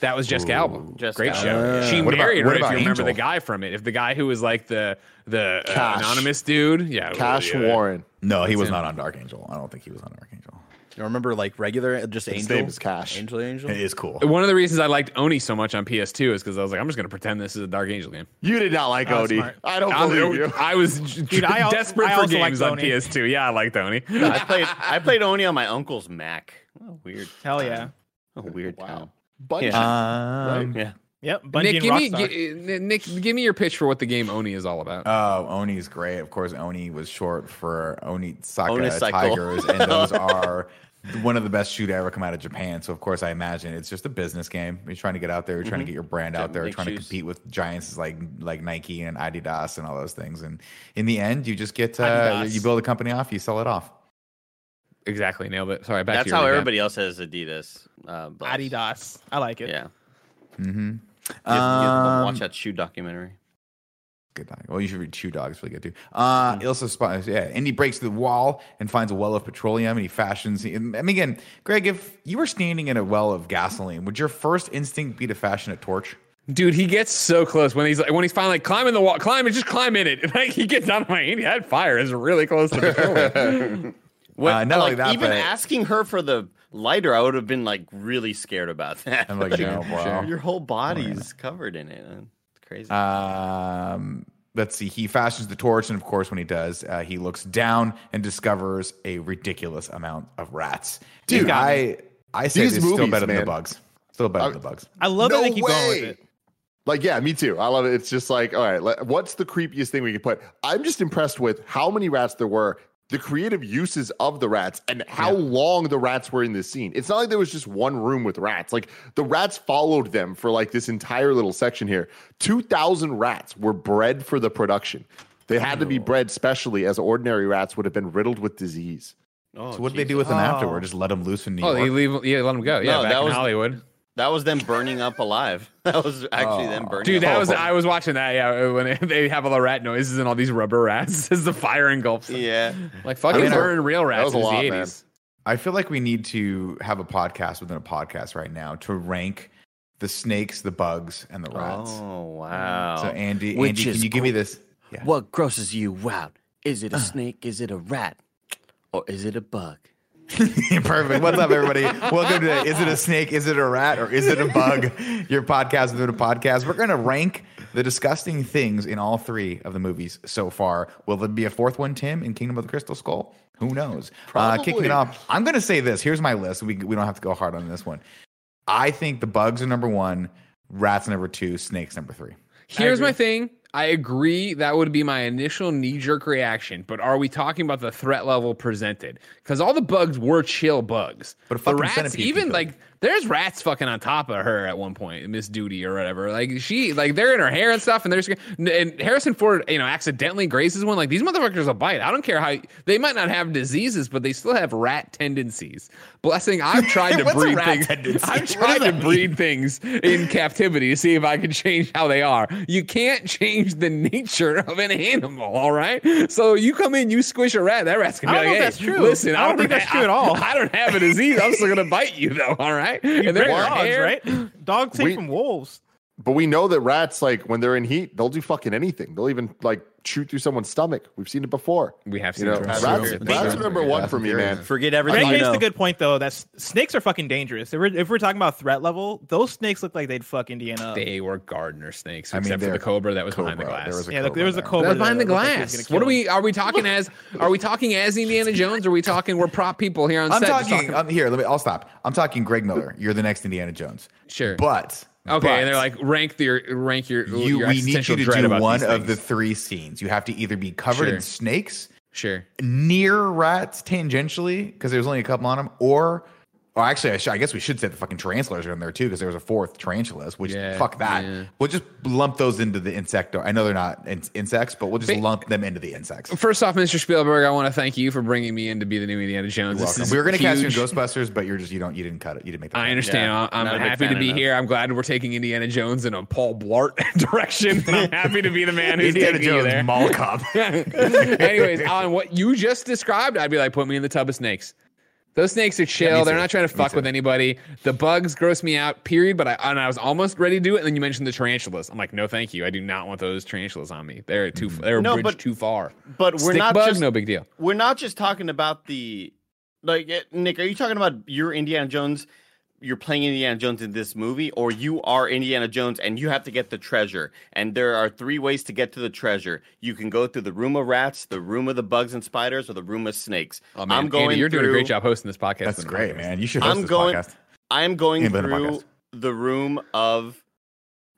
That was Jessica Alba. Jessica Great show. Alba. she What about- married what her. If about you remember the guy from it, if the guy who was like the the uh, Cash. anonymous dude, yeah, Cash yeah. Warren. No, he was him. not on Dark Angel. I don't think he was on Dark Angel. You remember like regular, just His Angel? name is Cash. Angel, Angel. It is cool. One of the reasons I liked Oni so much on PS2 is because I was like, I'm just going to pretend this is a Dark Angel game. You did not like Oni. smart. I don't I, believe you. I was Dude, I al- desperate I for also liked games on Oni. PS2. Yeah, I liked Oni. I played. I played Oni on my uncle's Mac. Oh, weird. Hell yeah. Oh, weird Wow. time. Bunch. Um, Yeah. Yep. Bungie Nick, give me, Rockstar. gi- Nick, give me your pitch for what the game Oni is all about. Oh, Oni's great. Of course, Oni was short for Oni Saka Onicycle. Tigers, and those are one of the best shoot ever come out of Japan. So, of course, I imagine it's just a business game. You're trying to get out there, you're trying to get your brand out there, make trying to compete with giants like like Nike and Adidas and all those things. And in the end, you just get uh, you build a company off, you sell it off. Exactly, nailed it. Sorry, back That's to your how recap. everybody else has Adidas. Uh, but- Adidas. I like it. Yeah. Mm-hmm. You have, you have to Um, watch that shoe documentary. Good dog. Well, you should read Shoe Dogs. Really good too. Uh, Ilsa spots, yeah, and he breaks the wall and finds a well of petroleum, and he fashions. I mean, again, Greg, if you were standing in a well of gasoline, would your first instinct be to fashion a torch? Dude, he gets so close when he's like when he's finally like, climbing the wall, climb it, just climb in it. Like he gets on my hand, that fire is really close to the What, Uh, not only like, that, even but- asking her for the lighter, I would have been like really scared about that. I'm like, no, bro. Your whole body's covered in it. man. It's crazy. Um, let's see. He fashions the torch, and of course, when he does, uh, he looks down and discovers a ridiculous amount of rats. Dude, Dude, I I say these it's still movies, better than the man. bugs. Still better I- than the bugs. I love that No they keep going with way. it. Like, yeah, me too. I love it. It's just like, all right, what's the creepiest thing we could put? I'm just impressed with how many rats there were, the creative uses of the rats, and how long the rats were in this scene. It's not like there was just one room with rats. Like, the rats followed them for like this entire little section here. 2,000 rats were bred for the production. They had to be bred specially, as ordinary rats would have been riddled with disease. oh, So what did they do with them Oh. afterward? Just let them loose in New Oh, York? you leave, yeah, let them go. Yeah, No, back that in was- Hollywood. That was them burning up alive. That was actually them oh. burning. Dude, up that was alive. I was watching that. Yeah, when it, they have all the rat noises and all these rubber rats as the fire engulfs. them. Yeah. Like fucking mean, I- burning real rats was in a the eighties. I feel like we need to have a podcast within a podcast right now to rank the snakes, the bugs, and the rats. Oh wow! So Andy, Which Andy, can is you give me this? Yeah. What grosses you out? Is it a snake? Is it a rat? Or is it a bug? Perfect. What's up, everybody? Welcome to Is It a Snake? Is it a rat? Or is it a bug? Your podcast within a podcast. We're going to rank the disgusting things in all three of the movies so far. Will there be a fourth one, Tim, in Kingdom of the Crystal Skull? Who knows? Uh, kicking it off, I'm going to say this. Here's my list. We, we don't have to go hard on this one. I think the bugs are number one, rats number two, snakes number three. Here's my thing. I agree that would be my initial knee jerk reaction, but are we talking about the threat level presented? Because all the bugs were chill bugs. But the rats, centipede even could- like there's rats fucking on top of her at one point, Miss Doody or whatever. Like she, like they're in her hair and stuff, and there's and Harrison Ford, you know, accidentally grazes one. Like these motherfuckers will bite. I don't care how they might not have diseases, but they still have rat tendencies. Blessing, I've tried to breed things. tendency? I've tried to that breed things in captivity to see if I can change how they are. You can't change the nature of an animal, all right? So you come in, you squish a rat, that rat's gonna I be don't like, know hey, that's true. listen, I don't think that's true at all. I, don't have a disease. I'm still gonna bite you though, all right? And they're dogs, hair. right? Dogs take We- from wolves. But we know that rats, like when they're in heat, they'll do fucking anything. They'll even like shoot through someone's stomach. We've seen it before. We have You seen know, it. rats, rats, rats are number one Fast for me, man. Forget everything you makes know. a good point though. That snakes are fucking dangerous. If we're, if we're talking about threat level, those snakes look like they'd fuck Indiana up. They were gardener snakes, I mean, except for the cobra that was behind the glass. There was a yeah, look, there was a there. cobra That's behind the that looked like glass. What are we? Are we talking as? Are we talking as Indiana Jones? Or are we talking? We're prop people here on I'm set. just talking, um, here, let me, I'll stop. I'm talking Greg Miller. You're the next Indiana Jones. Sure. But. Okay, but and they're like rank your rank your you, your we need you to do one of the three scenes. You have to either be covered Sure. in snakes, sure. near rats tangentially, because there's only a couple on them, or, or actually, I, sh- I guess we should say the fucking tarantulas are in there too, because there was a fourth tarantulas. Which Yeah, fuck that. yeah. We'll just lump those into the insect. I know they're not in- insects, but we'll just Ba- lump them into the insects. First off, Mr. Spielberg, I want to thank you for bringing me in to be the new Indiana Jones. This is We were going to cast you in. Ghostbusters, but you're just you don't you didn't cut it. You didn't make. The I understand. Yeah, I'm not a big happy to be enough. here. I'm glad we're taking Indiana Jones in a Paul Blart direction. I'm happy to be the man who's Indiana taking you Jones there. Mall Cop. Anyways, on what you just described, I'd be like, put me in the tub of snakes. Those snakes are chill. me They're not trying to fuck with anybody. The bugs gross me out. Period. But I and I was almost ready to do it, and then you mentioned the tarantulas. I'm like, no, thank you. I do not want those tarantulas on me. They're too. Mm. They're No, bridged but- too far. But we're Stick not bug, just no big deal. we're not just talking about the like eh, Nick. Are you talking about your Indiana Jones? You're playing Indiana Jones in this movie, or you are Indiana Jones and you have to get the treasure. And there are three ways to get to the treasure. You can go through the room of rats, the room of the bugs and spiders, or the room of snakes. Oh, man. I'm going. Andy, you're doing a through- great job hosting this podcast. That's with the great, podcast. man. You should host I'm this going- podcast. I'm going Ain't through the room of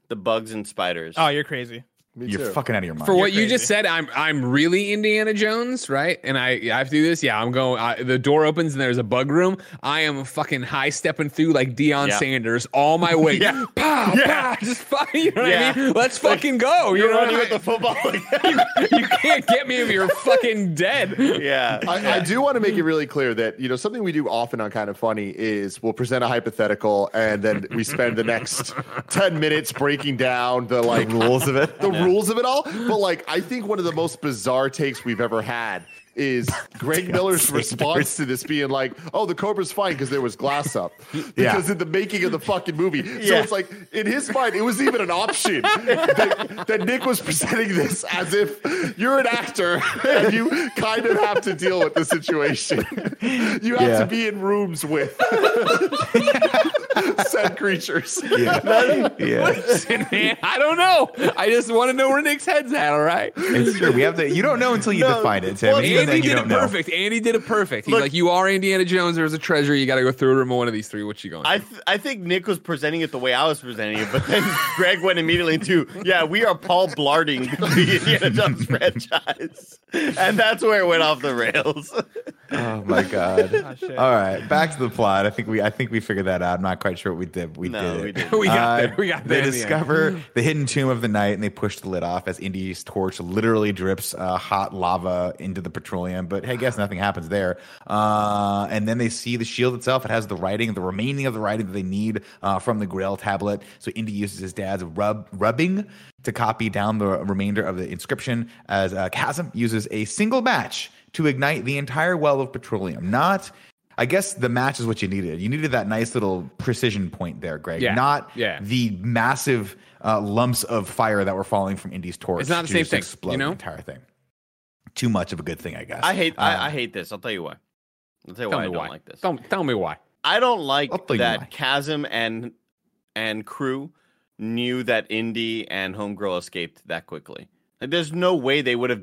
the bugs and spiders. Oh, you're crazy. Me You're too. fucking out of your mind. For what you just said, I'm I'm really Indiana Jones, right? And I I have to do this. Yeah, I'm going. I, the door opens and there's a bug room. I am fucking high stepping through like Deion Yeah. Sanders all my way. Yeah. Pow, Yeah. pow, just fuck. You know what Yeah. I mean? Let's fucking go. You You're know running with I the football. you, you can't get me if you're fucking dead. yeah. I, I do want to make it really clear that you know something we do often on kind of funny is we'll present a hypothetical and then we spend the next 10 minutes breaking down the like rules of it. the rules of it all but like i think one of the most bizarre takes we've ever had is Greg Miller's response to this being like, "Oh, the Cobra's fine because there was glass up." Because in the making of the fucking movie, so Yeah. it's like in his mind, it was even an option that, that Nick was presenting this as if you're an actor and you kind of have to deal with the situation. You have Yeah. to be in rooms with said creatures. Yeah. yeah. Listen, man, I don't know. I just want to know where Nick's head's at. All right. It's true. We have to. You don't know until you No, define it, Tim. Well, And even Andy then, you did it don't know. perfect. Andy did it perfect. He's Look- like, "You are Indiana Jones. There's a treasure. You got to go through a room one of these three. What you going?" I th- I think Nick was presenting it the way I was presenting it, but then Greg went immediately to, yeah, we are Paul Blarting the Indiana Jones franchise, and that's where it went off the rails. Oh my god. All right, back to the plot. I think we. I think we figured that out. I'm not quite sure what we did. We No, did. we didn't. we got Uh, there. We got there. They in the discover the hidden tomb of the night and they push the lid off as Indy's torch literally drips uh, hot lava into the petroleum. But hey, guess nothing happens there. Uh, and then they see the shield itself. It has the writing, the remaining of the writing that they need uh, from the Grail tablet. So Indy uses his dad's rub rubbing to copy down the remainder of the inscription as uh, Chasm uses a single match to ignite the entire well of petroleum. Not. I guess the match is what you needed. You needed that nice little precision point there, Greg. Yeah. Not Yeah. the massive uh, lumps of fire that were falling from Indy's torch. It's not the to same just thing, explode you know? The entire thing. Too much of a good thing, I guess. I hate Um, I, I hate this. I'll tell you why. I'll tell you Tell why I me don't why. like this. Don't tell me why. I don't like I'll tell you why. that Chasm and and crew knew that Indy and Homegirl escaped that quickly. Like, there's no way they would have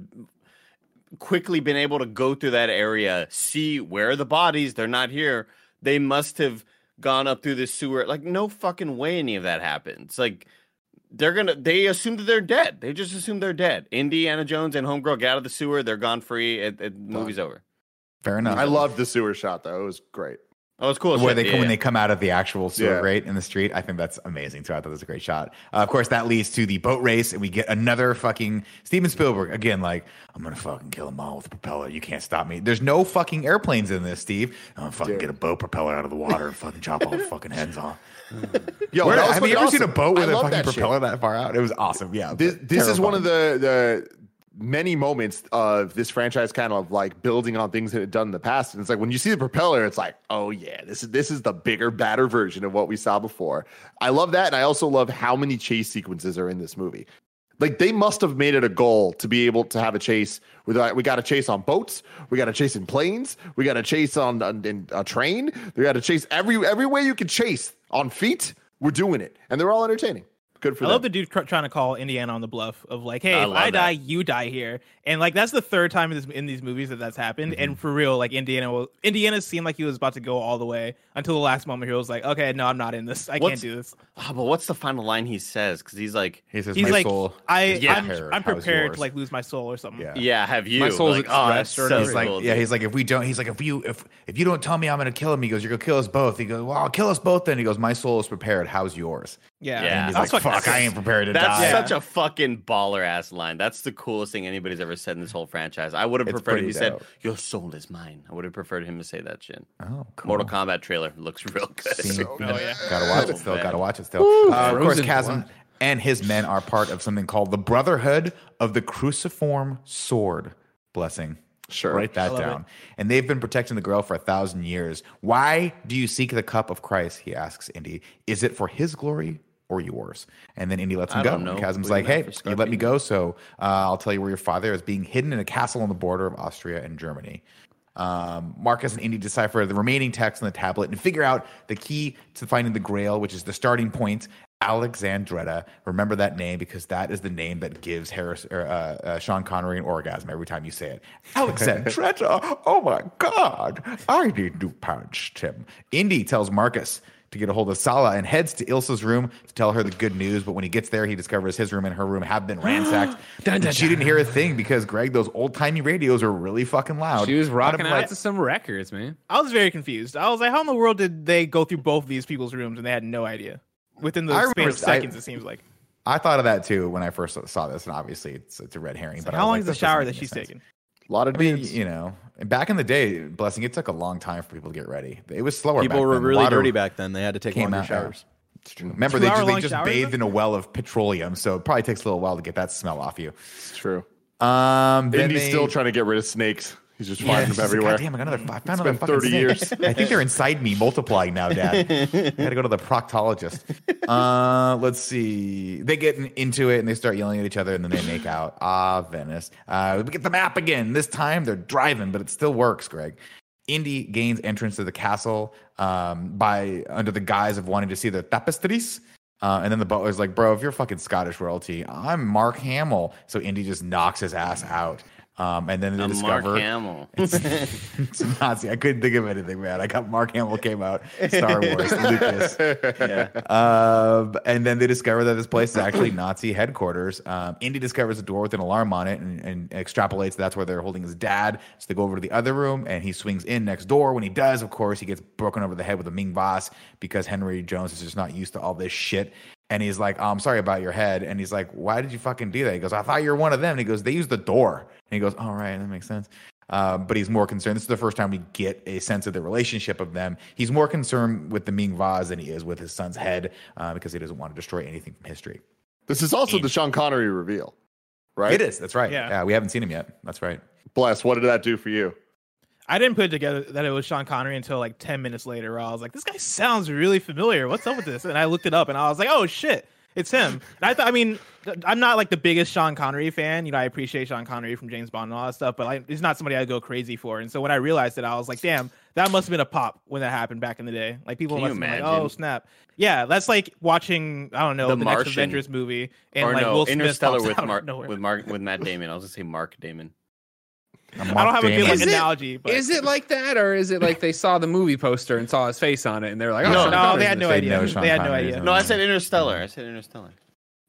quickly been able to go through that area, see where are the bodies, they're not here. They must have gone up through the sewer. Like no fucking way any of that happens. Like they're gonna they assume that they're dead. They just assume they're dead. Indiana Jones and Homegirl get out of the sewer, they're gone free. It, it, movie's over. Fair enough. I loved the sewer shot though. It was great. Oh, it's cool. where shit. they Yeah, when yeah. they come out of the actual sewer Yeah. right in the street. I think that's amazing too. I thought that was a great shot. Uh, of course, that leads to the boat race, and we get another fucking Steven Spielberg again. Like I'm gonna fucking kill them all with a propeller. You can't stop me. There's no fucking airplanes in this, Steve. I'm gonna fucking Dude. get a boat propeller out of the water and fucking chop all the fucking heads off. Yo, Where- have you ever seen a boat with a fucking that shit. propeller that far out? It was awesome. Yeah, This, this is one of the the many moments of this franchise kind of like building on things that it done in the past. And it's like when you see the propeller, it's like, oh yeah, this is this is the bigger, badder version of what we saw before. I love that, and I also love how many chase sequences are in this movie. Like they must have made it a goal to be able to have a chase. With uh, we got a chase on boats, we got a chase in planes, we got a chase on, on in a train. We got a chase every every way you can chase on feet. We're doing it, and they're all entertaining. Good for I them. love the dude cr- trying to call Indiana on the bluff of like, hey, I if I that. die, you die here, and like that's the third time in, this, in these movies that that's happened. Mm-hmm. And for real, like Indiana, will, Indiana seemed like he was about to go all the way until the last moment. He was like, okay, no, I'm not in this. I What's- can't do this. Ah, but what's the final line he says? Because he's like, He says, He's "My like, soul I, yeah, I'm, prepared. I'm prepared to like lose my soul or something. Yeah. yeah, have you? My soul's like, oh, that's expressed or so whatever. He's like, yeah, he's like, if we don't, he's like, if you, if if you don't tell me I'm gonna kill him, he goes, you're gonna kill us both. He goes, well, I'll kill us both. Then he goes, my soul is prepared. How's yours? yeah. Yeah. And he's That's like, fucking fuck, I ain't prepared to That's die. such a fucking baller ass line. That's the coolest thing anybody's ever said in this whole franchise. I would have preferred if pretty he said, "Your soul is mine." I would have preferred him to say that shit. Oh, cool. Mortal Kombat trailer looks real good. Seen- Oh, yeah. Gotta watch it still. Gotta watch it still. Uh, of course, Frozen Chasm blood. and his men are part of something called the Brotherhood of the Cruciform Sword. Blessing. Sure. Write that love down. And they've been protecting the grail for a thousand years. Why do you seek the cup of Christ? He asks Indy. Is it for his glory or yours? And then Indy lets him I go. don't know. And Chasm's What like, hey, you let me go. So uh, I'll tell you where your father is being hidden in a castle on the border of Austria and Germany. Um, Marcus and Indy decipher the remaining text on the tablet and figure out the key to finding the Grail, which is the starting point. Alexandretta. Remember that name because that is the name that gives Harris or, uh, uh, Sean Connery an orgasm every time you say it. Alexandretta. oh my God. I need to punch him. Indy tells Marcus to get a hold of Sallah and heads to Ilsa's room to tell her the good news. But when he gets there, he discovers his room and her room have been ransacked. Dun, dun, she didn't hear a thing because Greg, those old timey radios are really fucking loud. She was rocking out like- to some records, man. I was very confused. I was like, how in the world did they go through both of these people's rooms and they had no idea? Within the I span remember- of seconds, it seems like. I thought of that too when I first saw this, and obviously it's, it's a red herring. But how was long like, is the shower that she's sense. taking? A lot of I mean, dudes. you know, back in the day, blessing, it took a long time for people to get ready. It was slower. People back were then. really Water dirty back then. They had to take Came longer out, yeah. showers. Remember, they just, they just bathed in a well of petroleum, so it probably takes a little while to get that smell off you. It's true. Um, then Indy's they- still trying to get rid of snakes. He's just Yeah, finding them like, everywhere. God damn, I got another. I found another fucking 30 snake. years. I think they're inside me, multiplying now, Dad. I got to go to the proctologist. Uh, let's see. They get in- into it and they start yelling at each other, and then they make out. Ah, Venice. Uh, we get the map again. This time they're driving, but it still works, Greg. Indy gains entrance to the castle um, by under the guise of wanting to see the tapestries. Uh, and then the butler's like, "Bro, if you're fucking Scottish royalty, I'm Mark Hamill." So Indy just knocks his ass out. Um, and then they discover Mark Hamill. it's, it's Nazi. I couldn't think of anything, man. I got Mark Hamill came out, Star Wars, Lucas. Um, and then they discover that this place is actually Nazi headquarters. Um, Indy discovers a door with an alarm on it and, and extrapolates that's where they're holding his dad. So they go over to the other room and he swings in next door. When he does, of course, he gets broken over the head with a Ming Voss because Henry Jones is just not used to all this shit. And he's like, oh, I'm sorry about your head. And he's like, why did you fucking do that? He goes, I thought you were one of them. And he goes, they use the door. And he goes, all right, that makes sense. Um, but he's more concerned. This is the first time we get a sense of the relationship of them. He's more concerned with the Ming vase than he is with his son's head uh, because he doesn't want to destroy anything from history. This is also the Sean Connery reveal, right? It is. That's right. Yeah. Yeah. we haven't seen him yet. That's right. Bless. What did that do for you? I didn't put it together that it was Sean Connery until like 10 minutes later where I was like, this guy sounds really familiar. What's up with this? And I looked it up and I was like, oh shit, it's him. And I thought, I mean, I'm not like the biggest Sean Connery fan. You know, I appreciate Sean Connery from James Bond and all that stuff, but like, he's not somebody I go crazy for. And so when I realized it, I was like, damn, that must have been a pop when that happened back in the day. Like people must have been like, oh snap. Yeah, that's like watching, I don't know, The the, next Avengers movie and or like no, Will Smith Interstellar with Mark with Mark with Matt Damon. I was gonna say Mark Damon. I don't have a good like Is it- analogy, but Is it like that, or is it like they saw the movie poster and saw his face on it, and they're like, "Oh, No, no, they had no idea. they had no idea. No, I said. Interstellar. I said Interstellar.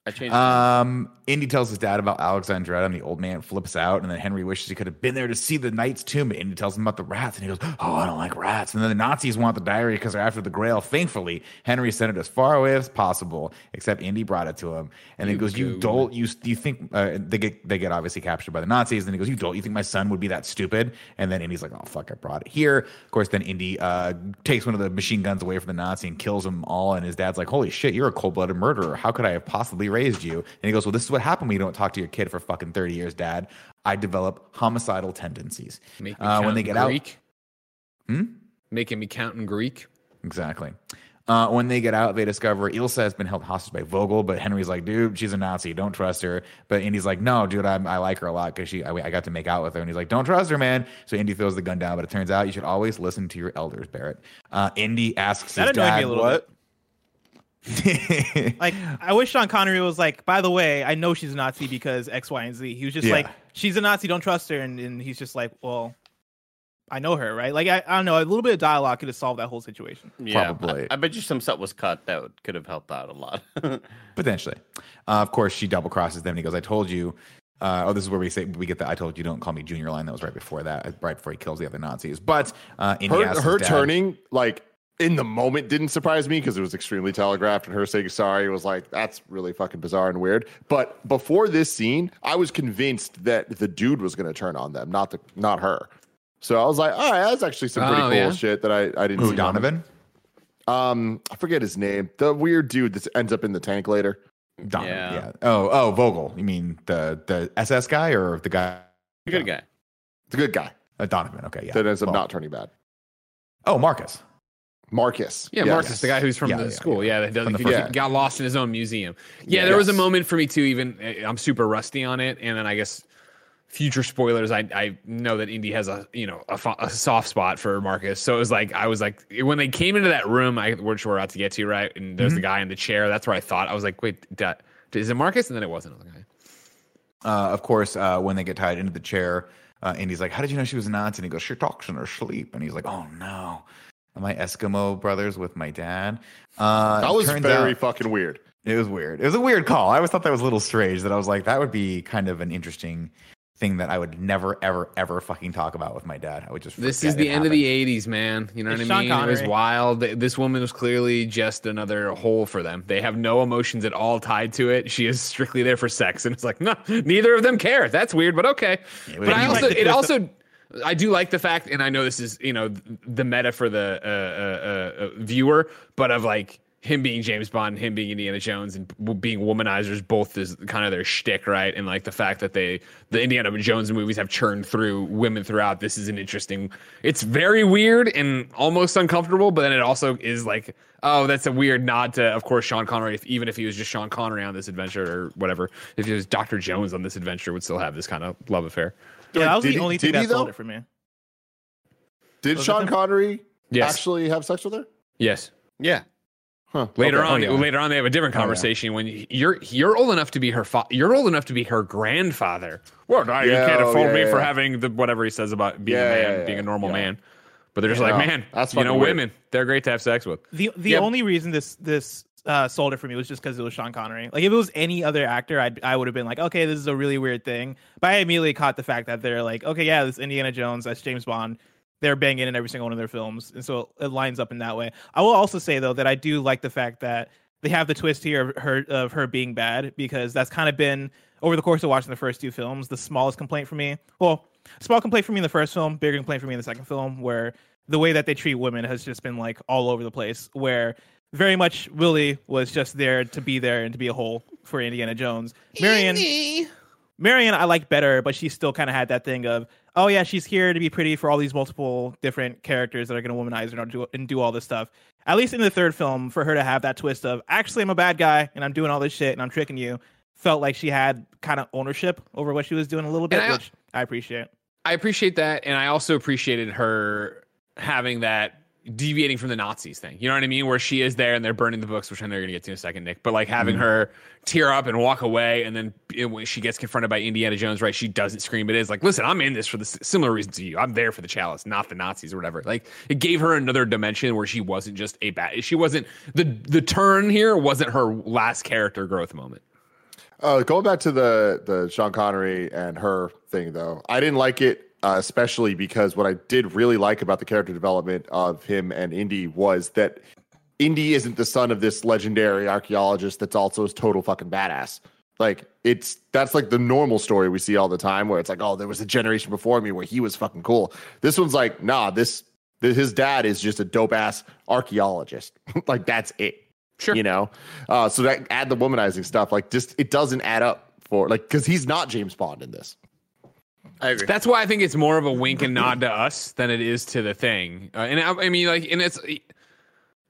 I changed. it. Um, Indy tells his dad about Alexandretta, and the old man flips out. And then Henry wishes he could have been there to see the knight's tomb. But Indy tells him about the rats, and he goes, "Oh, I don't like rats." And then the Nazis want the diary because they're after the Grail. Thankfully, Henry sent it as far away as possible. Except Indy brought it to him, and then he goes, "You dolt, you you think uh, they get they get obviously captured by the Nazis?" And he goes, "You dolt, you think my son would be that stupid?" And then Indy's like, "Oh fuck, I brought it here." Of course, then Indy uh, takes one of the machine guns away from the Nazi and kills them all. And his dad's like, "Holy shit, you're a cold blooded murderer. How could I have possibly raised you?" And he goes, "Well, this is what happened when you don't talk to your kid for fucking thirty years, Dad. I develop homicidal tendencies Make me uh, count when they in get out." Greek. Hmm? Making me count in Greek. Exactly. Uh, when they get out, they discover Ilsa has been held hostage by Vogel, but Henry's like, dude, she's a Nazi. Don't trust her. But Indy's like, no, dude, I, I like her a lot because she, I, I got to make out with her. And he's like, don't trust her, man. So Indy throws the gun down, but it turns out you should always listen to your elders, Barrett. Uh, Indy asks That his annoyed me dad, a little what? Like, I wish Sean Connery was like, by the way, I know she's a Nazi because X, Y, and Z. He was just Yeah. like, she's a Nazi, don't trust her. And, and he's just like, well, I know her, right? Like, I, I don't know. A little bit of dialogue could have solved that whole situation. yeah, probably. I, I bet you some stuff was cut that would, could have helped out a lot. Potentially. Uh, of course, she double crosses them. And he goes, I told you. Uh, oh, this is where we say we get the I told you don't call me junior line. That was right before that, right before he kills the other Nazis. But uh, her, asks her turning like in the moment didn't surprise me because it was extremely telegraphed and her saying sorry was like that's really fucking bizarre and weird but before this scene i was convinced that the dude was going to turn on them not the not her so i was like all right that's actually some pretty Oh, cool yeah? shit that i, I didn't Who, see coming. Donovan? um i forget his name the weird dude that ends up in the tank later Donovan. Yeah. Yeah. Oh, oh, Vogel. You mean the the SS guy or the guy? the Good guy. the good guy Uh, Donovan. Okay, yeah. that ends up Well- not turning bad Oh, Marcus. Marcus Yeah, Yes. Marcus, the guy who's from Yeah, the yeah, school. Yeah, that does, From the he first- he got lost in his own museum. Yeah, Yeah. there was a moment for me too. Even uh, I'm super rusty on it, and then I guess future spoilers. I I know that Indy has a you know a, a soft spot for Marcus, so it was like I was like when they came into that room, I which we're about to get to right, and there's Mm-hmm. the guy in the chair. That's where I thought I was like, wait, that, is it Marcus? And then it wasn't. I was like, okay. Uh, of course, uh, when they get tied into the chair, uh, Indy's like, "How did you know she was a Nazi?" And he goes, "She talks in her sleep." And he's like, "Oh no, am I Eskimo brothers with my dad?" Uh, that was very out- fucking weird It was weird. It was a weird call. I always thought that was a little strange. That I was like, that would be kind of an interesting thing that I would never, ever, ever fucking talk about with my dad. I would just. This is the it end of the '80s, man. You know It's what Sean I mean? It was wild. This woman was clearly just another hole for them. They have no emotions at all tied to it. She is strictly there for sex, and it's like, no, neither of them care. That's weird, but okay. but but I also, the it twist also, I do like the fact, and I know this is you know the meta for the uh, uh, uh, uh, viewer, but of like him being James Bond, him being Indiana Jones, and being womanizers, both is kind of their shtick, right? And like the fact that they, the Indiana Jones movies have churned through women throughout. This is an interesting. It's very weird and almost uncomfortable, but then it also is like, oh, that's a weird nod to, of course, Sean Connery. If, even if he was just Sean Connery on this adventure or whatever, if he was Doctor Jones on this adventure, would still have this kind of love affair. Yeah, that was Did the he- only thing he, that sold it for me. did Was sean connery Yes. actually have sex with her Yes. Yeah. huh Later Okay. on, Oh, yeah. later on, they have a different Oh, yeah. conversation when you're you're old enough to be her fa- you're old enough to be her grandfather. Well, no, you can't oh, afford yeah, me for yeah. having the whatever he says about being Yeah, a man, yeah, yeah, being a normal yeah. man. But they're just Yeah, like, man, that's you know, weird. women, they're great to have sex with. The the Yeah. only reason this this uh, sold it for me was just because it was Sean Connery. Like if it was any other actor, I'd, I would have been like, okay, this is a really weird thing. But I immediately caught the fact that they're like, okay, yeah, this Indiana Jones, that's James Bond. They're banging in every single one of their films, and so it lines up in that way. I will also say though that I do like the fact that they have the twist here of her of her being bad because that's kind of been over the course of watching the first two films the smallest complaint for me. Well, small complaint for me in the first film, bigger complaint for me in the second film, where the way that they treat women has just been like all over the place. Where very much Willie was just there to be there and to be a hole for Indiana Jones. Marion, Marion I like better, but she still kind of had that thing of, oh yeah, she's here to be pretty for all these multiple different characters that are going to womanize her and do, and do all this stuff. At least in the third film, for her to have that twist of, actually I'm a bad guy and I'm doing all this shit and I'm tricking you, felt like she had kind of ownership over what she was doing a little bit, I- which I appreciate. I appreciate that, and I also appreciated her having that deviating from the Nazis thing. You know what I mean? Where she is there and they're burning the books, which I know you're gonna get to in a second, Nick. But like having her tear up and walk away, and then it- when she gets confronted by Indiana Jones, right? She doesn't scream. It is like, listen, I'm in this for the similar reason to you. I'm there for the chalice, not the Nazis or whatever. Like it gave her another dimension where she wasn't just a bad. She wasn't the the turn here wasn't her last character growth moment. Uh, going back to the the Sean Connery and her thing, though, I didn't like it, uh, especially because what I did really like about the character development of him and Indy was that Indy isn't the son of this legendary archaeologist that's also a total fucking badass. Like it's that's like the normal story we see all the time, where it's like, oh, there was a generation before me where he was fucking cool. This one's like, nah, this, this his dad is just a dope ass archaeologist. like that's it. Sure. You know, uh, so that add the womanizing stuff, like just it doesn't add up for like because he's not James Bond in this. I agree. That's why I think it's more of a wink and nod to us than it is to the thing. Uh, and I, I mean, like, and it's,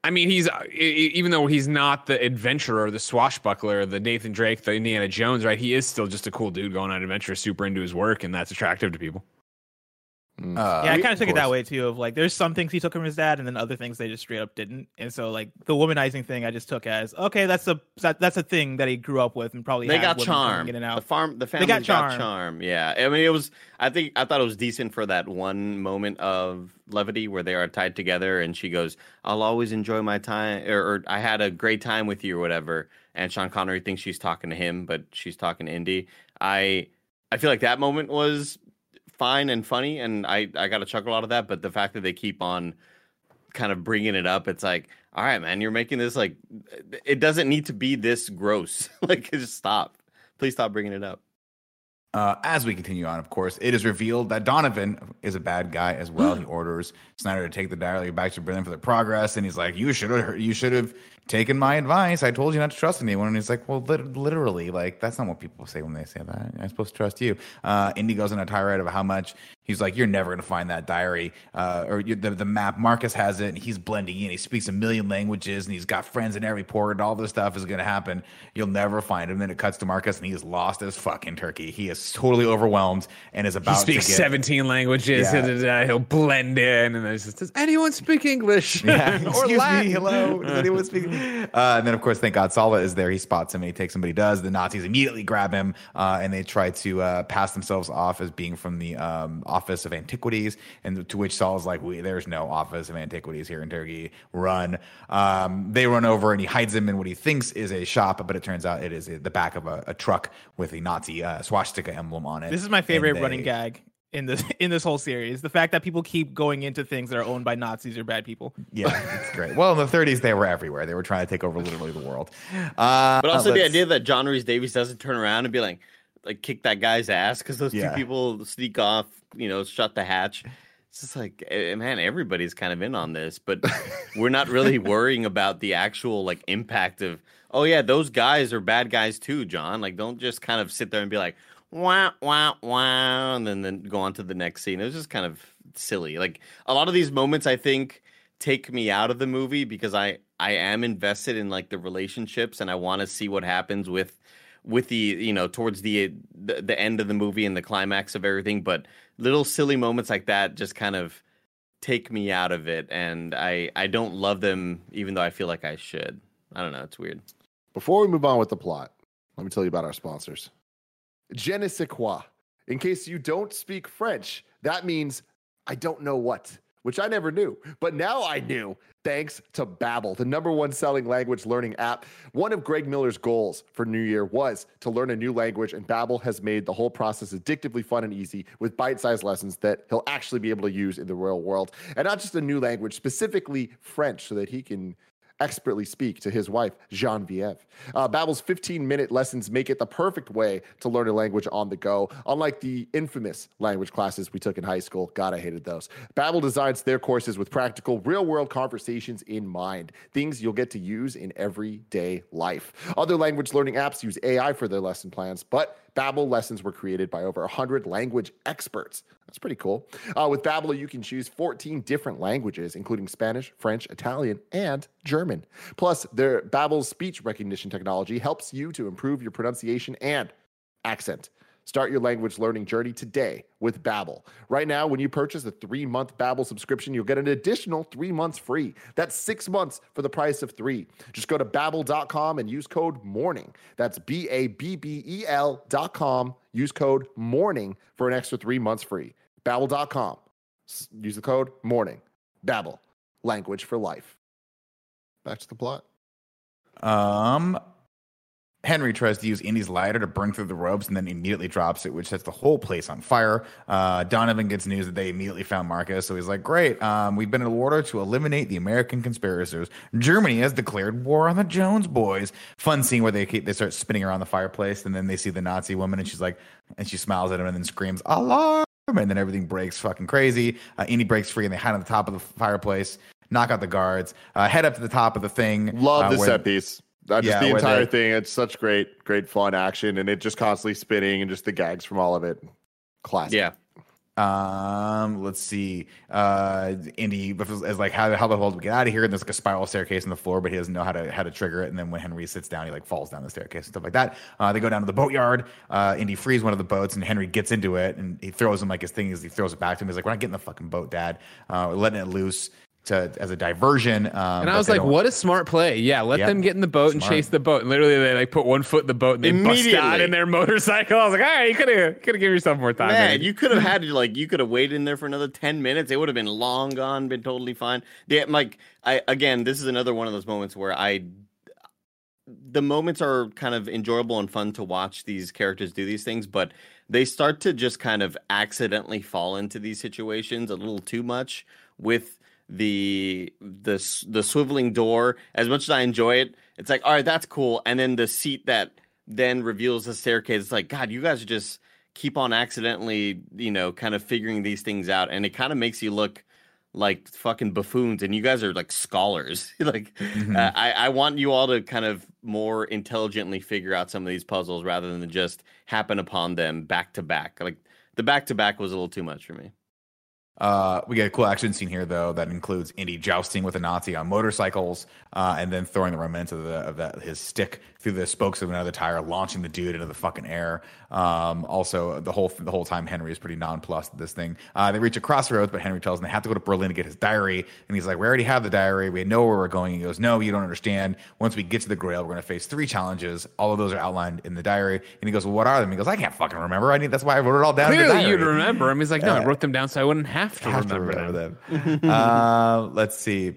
I mean, he's e- even though he's not the adventurer, the swashbuckler, the Nathan Drake, the Indiana Jones, right? He is still just a cool dude going on adventure, super into his work, and that's attractive to people. Uh, yeah, I kind of took it that way too. Of like, there's some things he took from his dad, and then other things they just straight up didn't. And so, like, the womanizing thing, I just took as okay, that's a that, that's a thing that he grew up with and probably they had got charm. in and out. The farm, the family got got, charm. charm. Yeah, I mean, it was. I think I thought it was decent for that one moment of levity where they are tied together, and she goes, "I'll always enjoy my time," or, or "I had a great time with you," or whatever. And Sean Connery thinks she's talking to him, but she's talking to Indy. I I feel like that moment was fine and funny, and I I got a chuckle out of that. But the fact that they keep on kind of bringing it up, it's like, all right, man, you're making this like it doesn't need to be this gross. like, just stop. Please stop bringing it up. Uh, as we continue on, of course, it is revealed that Donovan is a bad guy as well. he orders Snyder to take the diary back to Berlin for the progress, and he's like, "You should have, you should have taken my advice. I told you not to trust anyone." And he's like, "Well, lit- literally, like that's not what people say when they say that. I'm supposed to trust you." Uh, Indy goes on a tirade of how much he's like, "You're never going to find that diary uh, or the the map." Marcus has it, and he's blending in. He speaks a million languages, and he's got friends in every port. And all this stuff is going to happen. You'll never find him. Then it cuts to Marcus, and he is lost as fucking turkey. He is totally overwhelmed and is about He speaks to get, 17 languages. Yeah. da, he'll blend in, and there's just, does anyone speak English? Yeah, or excuse Latin? me, hello. Does anyone speak? Uh, and then, of course, thank God Sallah is there. He spots him and he takes him, but he does. The Nazis immediately grab him uh, and they try to uh, pass themselves off as being from the um, Office of Antiquities. And to which Saul's like, we, "There's no Office of Antiquities here in Turkey. Run!" Um, they run over and he hides him in what he thinks is a shop, but it turns out it is the back of a, a truck with a Nazi uh, swastika emblem on it. This is my favorite they- running gag in this in this whole series. The fact that people keep going into things that are owned by Nazis or bad people. Yeah, it's great. Well, in the 30s, they were everywhere. They were trying to take over literally the world. Uh, But also the let's- idea that John Rhys-Davies doesn't turn around and be like, like kick that guy's ass because those Yeah. two people sneak off, you know, shut the hatch. It's just like, eh, man, everybody's kind of in on this, but we're not really worrying about the actual like impact of. Oh yeah, those guys are bad guys too, John. Like, don't just kind of sit there and be like, wow, wow, wow, and then then go on to the next scene. It was just kind of silly. Like a lot of these moments, I think take me out of the movie because I I am invested in like the relationships and I want to see what happens with with the you know towards the, the the end of the movie and the climax of everything but little silly moments like that just kind of take me out of it and I I don't love them even though I feel like I should. I don't know, it's weird. Before we move on with the plot, let me tell you about our sponsors. Je ne sais quoi. In case you don't speak French, that means I don't know what, which I never knew. But now I knew thanks to Babbel, the number one selling language learning app. One of Greg Miller's goals for New Year was to learn a new language, and Babbel has made the whole process addictively fun and easy with bite-sized lessons that he'll actually be able to use in the real world. And not just a new language, specifically French, so that he can expertly speak to his wife, Genevieve. Uh, Babbel's 15-minute lessons make it the perfect way to learn a language on the go. Unlike the infamous language classes we took in high school, God, I hated those. Babbel designs their courses with practical, real-world conversations in mind, things you'll get to use in everyday life. Other language learning apps use AI for their lesson plans, but Babbel lessons were created by over 100 language experts. That's pretty cool. Uh, with Babbel, you can choose 14 different languages, including Spanish, French, Italian, and German. Plus, their Babbel's speech recognition technology helps you to improve your pronunciation and accent. Start your language learning journey today with Babbel. Right now, when you purchase a three-month Babbel subscription, you'll get an additional three months free. That's six months for the price of three. Just go to Babbel.com and use code MORNING. That's B-A-B-B-E-L dot com. Use code MORNING for an extra three months free. Babbel.com. Use the code MORNING. Babbel. Language for life. Back to the plot. Um, Henry tries to use Indy's lighter to burn through the ropes and then immediately drops it, which sets the whole place on fire. Uh, Donovan gets news that they immediately found Marcus, so he's like, "Great, um, we've been in order to eliminate the American conspirators. Germany has declared war on the Jones boys." Fun scene where they they start spinning around the fireplace, and then they see the Nazi woman, and she's like, and she smiles at him and then screams, "Alarm!" And then everything breaks fucking crazy. Uh, Indy breaks free, and they hide on the top of the fireplace. Knock out the guards. Uh, head up to the top of the thing. Love uh, this set piece. Uh, just Yeah, the entire they- thing. It's such great, great fun action, and it just constantly spinning, and just the gags from all of it. Classic. Yeah. Um, let's see. Uh, Indy is like, how, how the hell do we get out of here? And there's like a spiral staircase in the floor, but he doesn't know how to how to trigger it. And then when Henry sits down, he like falls down the staircase and stuff like that. Uh, they go down to the boatyard. Uh, Indy frees one of the boats, and Henry gets into it, and he throws him like his thing is he throws it back to him. He's like, we're not getting the fucking boat, Dad. Uh, we're letting it loose to as a diversion. Um, And I was like, don't- what a smart play. Yeah, let Yep. them get in the boat and chase the boat. And literally, they like put one foot in the boat and they bust out Immediately. in their motorcycle. I was like, all right, you could have could have given yourself more time. Man, man. you could have had like you could have waited in there for another ten minutes. It would have been long gone, been totally fine. Yeah, like I again, this is another one of those moments where I the moments are kind of enjoyable and fun to watch these characters do these things, but they start to just kind of accidentally fall into these situations a little too much with the the the swiveling door. As much as I enjoy it, it's like all right, that's cool, and then the seat that then reveals the staircase. It's like God, you guys just keep on accidentally, you know, kind of figuring these things out, and it kind of makes you look like fucking buffoons, and you guys are like scholars. like, uh, I I want you all to kind of more intelligently figure out some of these puzzles rather than just happen upon them back to back. Like the back to back was a little too much for me. Uh, we get a cool action scene here, though, that includes Indy jousting with a Nazi on motorcycles, uh, and then throwing the remnants of the of that his stick through the spokes of another tire, launching the dude into the fucking air. Um, also, the whole the whole time Henry is pretty nonplussed at this thing. Uh, they reach a crossroads, but Henry tells them they have to go to Berlin to get his diary, and he's like, "We already have the diary. We know where we're going." He goes, "No, you don't understand. Once we get to the Grail, we're going to face three challenges. All of those are outlined in the diary." And he goes, well, "What are them?" He goes, "I can't fucking remember. I need that's why I wrote it all down." in the Clearly, diary." you'd remember him. He's like, no, I wrote them down so I wouldn't have to have remember, to them. them. uh, let's see.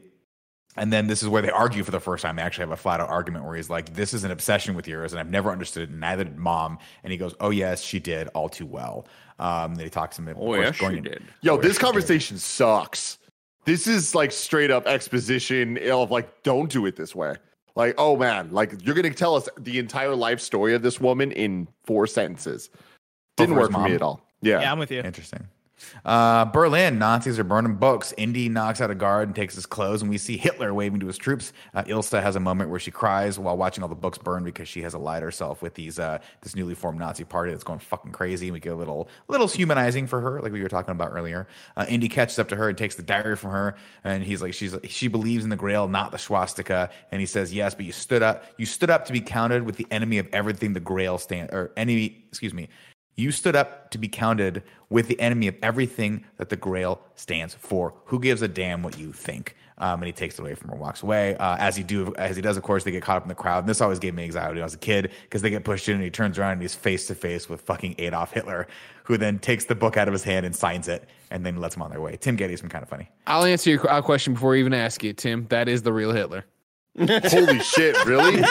And then this is where they argue for the first time. They actually have a flat out argument where he's like, This is an obsession with yours, and I've never understood it. Neither did mom. And he goes, Oh, yes, she did all too well. Um, then he talks to him. of Oh, course, yes, she going- did. Yo, Oh, this she did. conversation sucks. This is like straight up exposition of like, don't do it this way. Like, oh man, like you're gonna tell us the entire life story of this woman in four sentences. Didn't for work for me at all. Yeah. Yeah, I'm with you. Interesting. Uh, Berlin, Nazis are burning books. Indy knocks out a guard and takes his clothes, and we see Hitler waving to his troops. Uh, Ilsa has a moment where she cries while watching all the books burn because she has allied herself with these uh, this newly formed Nazi party that's going fucking crazy. And we get a little little humanizing for her, like we were talking about earlier. Uh, Indy catches up to her and takes the diary from her, and he's like, she's she believes in the Grail, not the swastika. And he says, yes, but you stood up, you stood up to be counted with the enemy of everything the Grail stand or enemy, excuse me. You stood up to be counted with the enemy of everything that the Grail stands for. Who gives a damn what you think? Um, and he takes it away from her, walks away. Uh, as he do, as he does, of course, they get caught up in the crowd. And this always gave me anxiety when I was a kid because they get pushed in, and he turns around and he's face to face with fucking Adolf Hitler, who then takes the book out of his hand and signs it, and then lets them on their way. Tim Gettys been kind of funny. I'll answer your uh, question before I even ask you, Tim. That is the real Hitler. Holy shit! Really?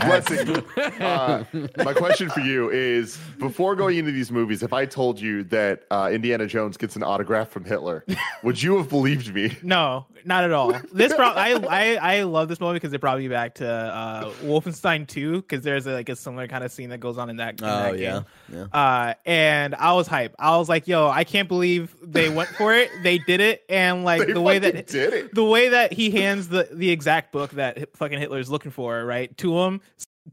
Blessing. Uh, my question for you is: Before going into these movies, if I told you that uh, Indiana Jones gets an autograph from Hitler, would you have believed me? No, not at all. This brought I I I love this movie because it brought me back to uh Wolfenstein 2 because there's a, like a similar kind of scene that goes on in that. In Oh that yeah, game. yeah. Uh, and I was hype. I was like, "Yo, I can't believe they went for it. They did it." And like They the way that did it. the way that he hands the the exact book that fucking Hitler's looking for, right, to him.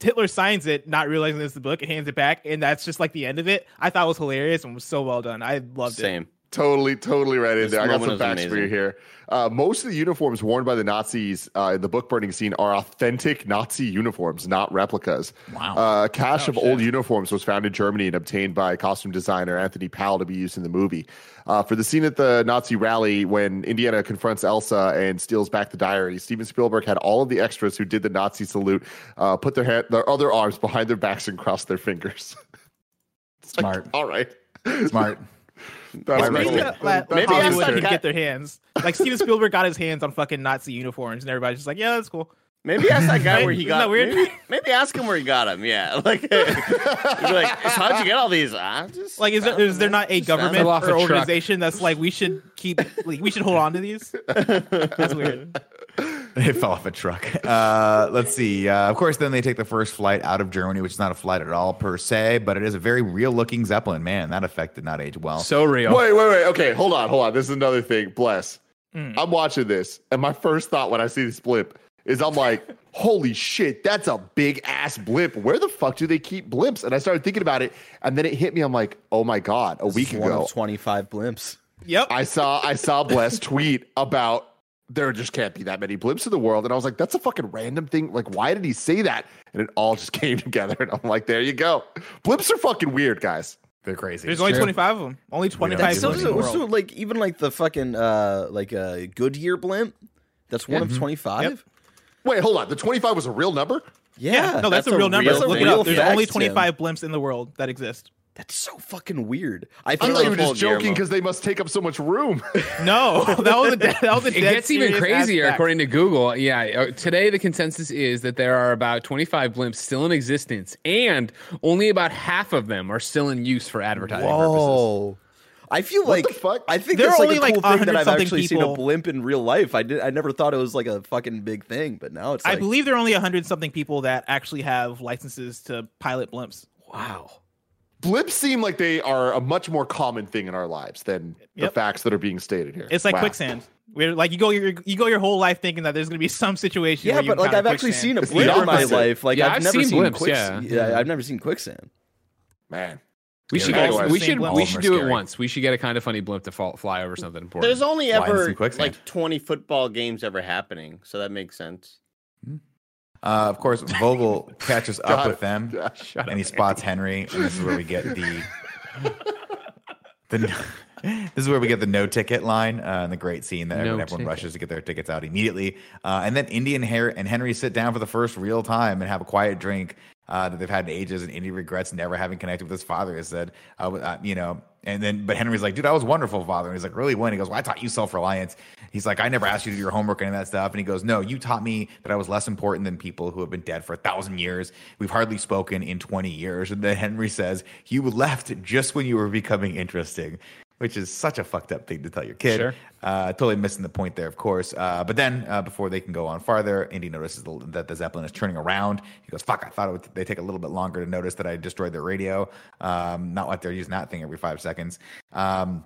Hitler signs it, not realizing it's the book, and hands it back, and that's just like the end of it. I thought it was hilarious and was so well done. I loved it. Same. Totally, totally right in This there. I got some moment was facts for you here. Uh, most of the uniforms worn by the Nazis uh, in the book burning scene are authentic Nazi uniforms, not replicas. Wow. Uh, a cache of old uniforms was found in Germany and obtained by costume designer Anthony Powell to be used in the movie. Uh, for the scene at the Nazi rally when Indiana confronts Elsa and steals back the diary, Steven Spielberg had all of the extras who did the Nazi salute uh, put their hand, their other arms behind their backs and cross their fingers. It's like, Smart. all right. Smart. That's Maybe Right. cool. that, that Maybe Hollywood ask that could guy- get their hands. Like Steven Spielberg got his hands on fucking Nazi uniforms, and everybody's just like, "Yeah, that's cool." Maybe ask that guy Right? where he Isn't got. that weird? Maybe, maybe ask him where he got him. Yeah, like, he'd be like, so how'd you get all these? I just Like, is there, is there not a government or a truck. organization that's like we should keep, like, we should hold on to these? That's weird. it fell off a truck. Uh, let's see. Uh, of course, then they take the first flight out of Germany, which is not a flight at all per se, but it is a very real looking Zeppelin. Man, that effect did not age well. So real. Wait, wait, wait. Okay, hold on, hold on. This is another thing. Bless. Mm. I'm watching this, and my first thought when I see this blimp is I'm like, holy shit, that's a big ass blimp. Where the fuck do they keep blimps? And I started thinking about it, and then it hit me. I'm like, oh my god, a week One ago, of twenty five blimps. Yep. I saw I saw Bless tweet about there just can't be that many blimps in the world, and I was like, that's a fucking random thing. Like, why did he say that? And it all just came together, and I'm like, there you go. Blimps are fucking weird, guys. They're crazy. There's It's only true. 25 of them. Only 25 That's That's so so, in the so, like even like the fucking uh like a Goodyear blimp. That's one of twenty five. Yep. Wait, hold on. The 25 was a real number. Yeah, no, that's, that's a a real number. real Look thing. it up. There's facts, only Tim. 25 blimps in the world that exist. That's so fucking weird. I I think thought you like, were Full just joking because they must take up so much room. No, that was a dead, that was a It dead gets even crazier ass fact. according to Google. Yeah, uh, today the consensus is that there are about 25 blimps still in existence, and only about half of them are still in use for advertising purposes. Whoa. I feel What like the fuck? I think There that's are like a cool like, thing that I've something actually seen a blimp in real life. I did I never thought it was like a fucking big thing, but now it's I believe there are only 100 something people that actually have licenses to pilot blimps. wow. Blimps seem like they are a much more common thing in our lives than the facts that are being stated here. It's like Wow. quicksand. We're like you go your you go your whole life thinking that there's gonna be some situation. Yeah, where you but like I've actually quicksand. seen a blip in my life. Like Yeah, I've, I've never seen seen blimps, quicksand. yeah. Yeah, I've never seen quicksand. Man. We should Yeah, get, anyways. we should we should do them are it once. We should get a kind of funny blimp to fall, fly over something important. There's only ever like 20 football games ever happening, so that makes sense. Uh, of course, Vogel catches up with them, and he spots Henry. And this is where we get the the. This is where we get the no ticket line uh, and the great scene that No everyone ticket. rushes to get their tickets out immediately. Uh, and then Indian Hair and Henry sit down for the first real time and have a quiet drink uh, that they've had in ages. And Indy regrets never having connected with his father. He said, uh, uh, you know, and then, but Henry's like, dude, I was wonderful, father. And he's like, really? When? He goes, well, I taught you self reliance. He's like, I never asked you to do your homework and that stuff. And he goes, no, you taught me that I was less important than people who have been dead for a thousand years. We've hardly spoken in 20 years. And then Henry says, you left just when you were becoming interesting. Which is such a fucked up thing to tell your kid. Sure. Uh, totally missing the point there, of course. Uh, but then, uh, before they can go on farther, Indy notices the, that the Zeppelin is turning around. He goes, "Fuck! I thought it would they take a little bit longer to notice that I destroyed their radio. Um, not like they're using that thing every five seconds." Um,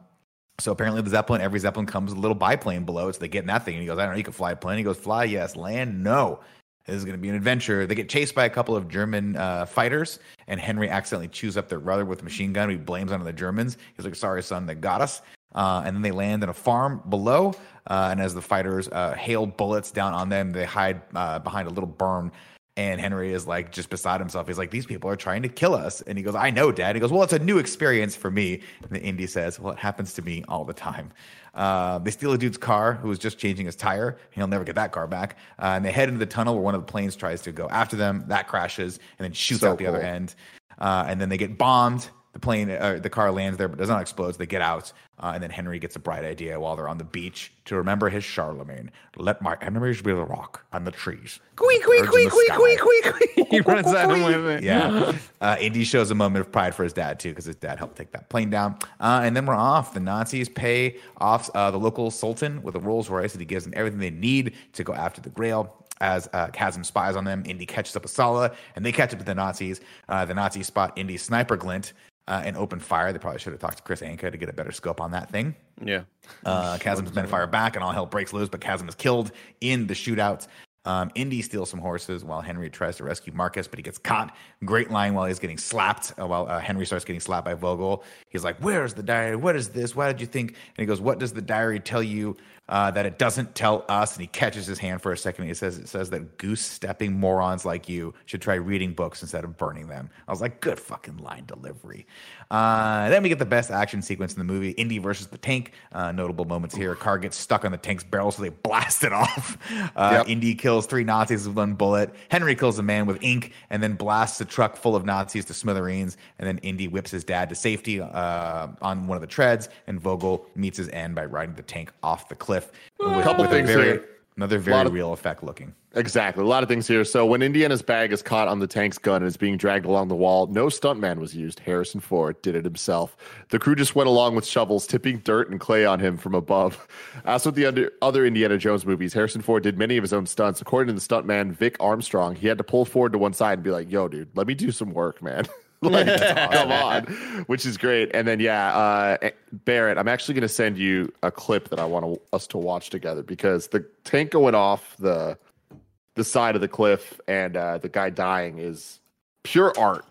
so apparently, the Zeppelin, every Zeppelin comes with a little biplane below it. So they get in that thing, and he goes, "I don't know, you can fly a plane." He goes, "Fly, yes. Land, no." This is going to be an adventure. They get chased by a couple of German uh, fighters, and Henry accidentally chews up their brother with a machine gun. He blames on the Germans. He's like, "Sorry, son, they got us." Uh, and then they land in a farm below. Uh, and as the fighters uh, hail bullets down on them, they hide uh, behind a little berm. And Henry is like just beside himself. He's like, These people are trying to kill us. And he goes, I know, Dad. He goes, Well, it's a new experience for me. And the Indy says, Well, it happens to me all the time. Uh, they steal a dude's car who was just changing his tire. He'll never get that car back. Uh, and they head into the tunnel where one of the planes tries to go after them. That crashes and then shoots So out the other end. Uh, and then they get bombed. The plane, uh, the car lands there, but does not explode. So they get out, uh, and then Henry gets a bright idea while they're on the beach to remember his Charlemagne. Let my enemies be the rock and the trees. Quee, quee, Birds in quee, the quee, sky. quee, quee, quee. He runs out of with it. Yeah. Uh, Indy shows a moment of pride for his dad, too, because his dad helped take that plane down. Uh, and then we're off. The Nazis pay off uh, the local sultan with a Rolls Royce, and he gives them everything they need to go after the Grail. As uh, Kazim spies on them, Indy catches up with Sallah, and they catch up with the Nazis. Uh, the Nazis spot Indy's sniper glint uh, and open fire. They probably should have talked to Chris Anka to get a better scope on that thing. Yeah. Uh, Kazim's been fire back, and all hell breaks loose. But Chasm is killed in the shootout. Um, Indy steals some horses while Henry tries to rescue Marcus, but he gets caught. Great line while he's getting slapped. Uh, while uh, Henry starts getting slapped by Vogel, he's like, "Where's the diary? What is this? Why did you think?" And he goes, "What does the diary tell you uh, that it doesn't tell us?" And he catches his hand for a second. And he says, "It says that goose stepping morons like you should try reading books instead of burning them." I was like, "Good fucking line delivery." Uh, then we get the best action sequence in the movie: Indy versus the tank. Uh, notable moments here: car gets stuck on the tank's barrel, so they blast it off. Uh, Yep. Indy kills three Nazis with one bullet. Henry kills a man with ink, and then blasts a truck full of Nazis to smithereens. And then Indy whips his dad to safety uh, on one of the treads, and Vogel meets his end by riding the tank off the cliff. With, Couple with things a very, here. Another very of- real effect looking. Exactly. A lot of things here. So when Indiana's bag is caught on the tank's gun and is being dragged along the wall, no stuntman was used. Harrison Ford did it himself. The crew just went along with shovels, tipping dirt and clay on him from above. As with the under, other Indiana Jones movies, Harrison Ford did many of his own stunts. According to the stuntman Vic Armstrong, he had to pull Ford to one side and be like, "Yo, dude, let me do some work, man." like, come on, which is great. And then, yeah, uh, Barrett, I'm actually going to send you a clip that I want us to watch together because the tank going off the the side of the cliff and uh, the guy dying is pure art,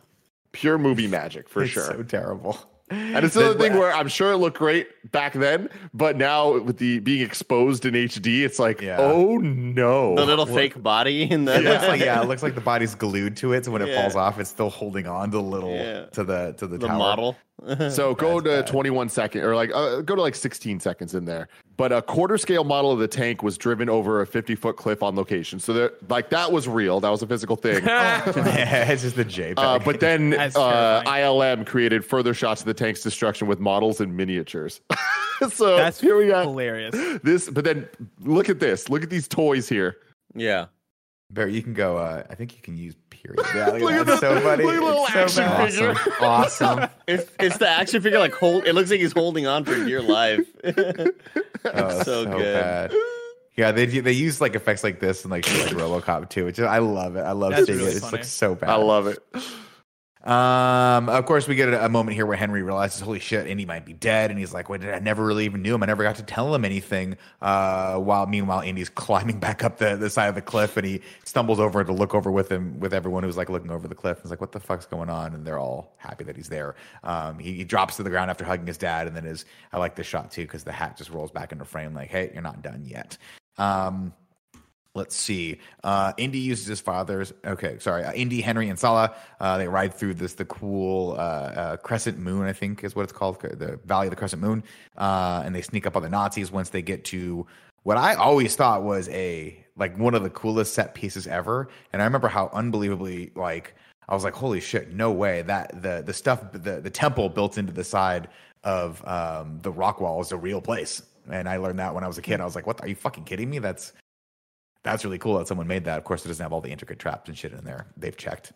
pure movie magic for It's sure. so terrible. And it's another thing where I'm sure it looked great back then, but now with the being exposed in HD, it's like, Yeah. oh no. The little fake body in the It looks like yeah, it looks like the body's glued to it, so when it falls off, it's still holding on to the little Yeah. to the to the, the tower. model. So go to 21 second or like uh, go to like 16 seconds in there. But a quarter scale model of the tank was driven over a 50 foot cliff on location. So that like that was real. That was a physical thing. it's just the JPEG. Uh, but then uh. ILM created further shots of the tank's destruction with models and miniatures. so That's here we got hilarious. this. But then look at this. Look at these toys here. Yeah. Barry, you can go. Uh, I think you can use period. Yeah, look, Look at at that. so funny. look at little It's so action bad. figure. Awesome. awesome. It's it's the action figure like hold. It looks like he's holding on for dear life. Oh, So good. bad. Yeah, they they use like effects like this and like like RoboCop too, which I love it. I love That's seeing really it. It's like so bad. I love it. Um, of course, we get a, a moment here where Henry realizes, holy shit, Indy might be dead. And he's like, wait, I never really even knew him. I never got to tell him anything. Uh, while meanwhile, Indy's climbing back up the, the side of the cliff and he stumbles over to look over with him, with everyone who's like looking over the cliff. He's like, what the fuck's going on? And they're all happy that he's there. Um, he, he drops to the ground after hugging his dad. And then is, I like this shot too, because the hat just rolls back into frame like, hey, you're not done yet. Um, Let's see. Uh, Indy uses his father's. Okay, sorry. Uh, Indy, Henry, and Sallah. Uh, they ride through this the cool uh, uh, Crescent Moon, I think is what it's called, the Valley of the Crescent Moon. Uh, and they sneak up on the Nazis once they get to what I always thought was a like one of the coolest set pieces ever. And I remember how unbelievably like I was like, holy shit, no way that the the stuff the the temple built into the side of um, the rock wall is a real place. And I learned that when I was a kid. I was like, what? Are you fucking kidding me? That's that's really cool that someone made that. Of course, it doesn't have all the intricate traps and shit in there. They've checked.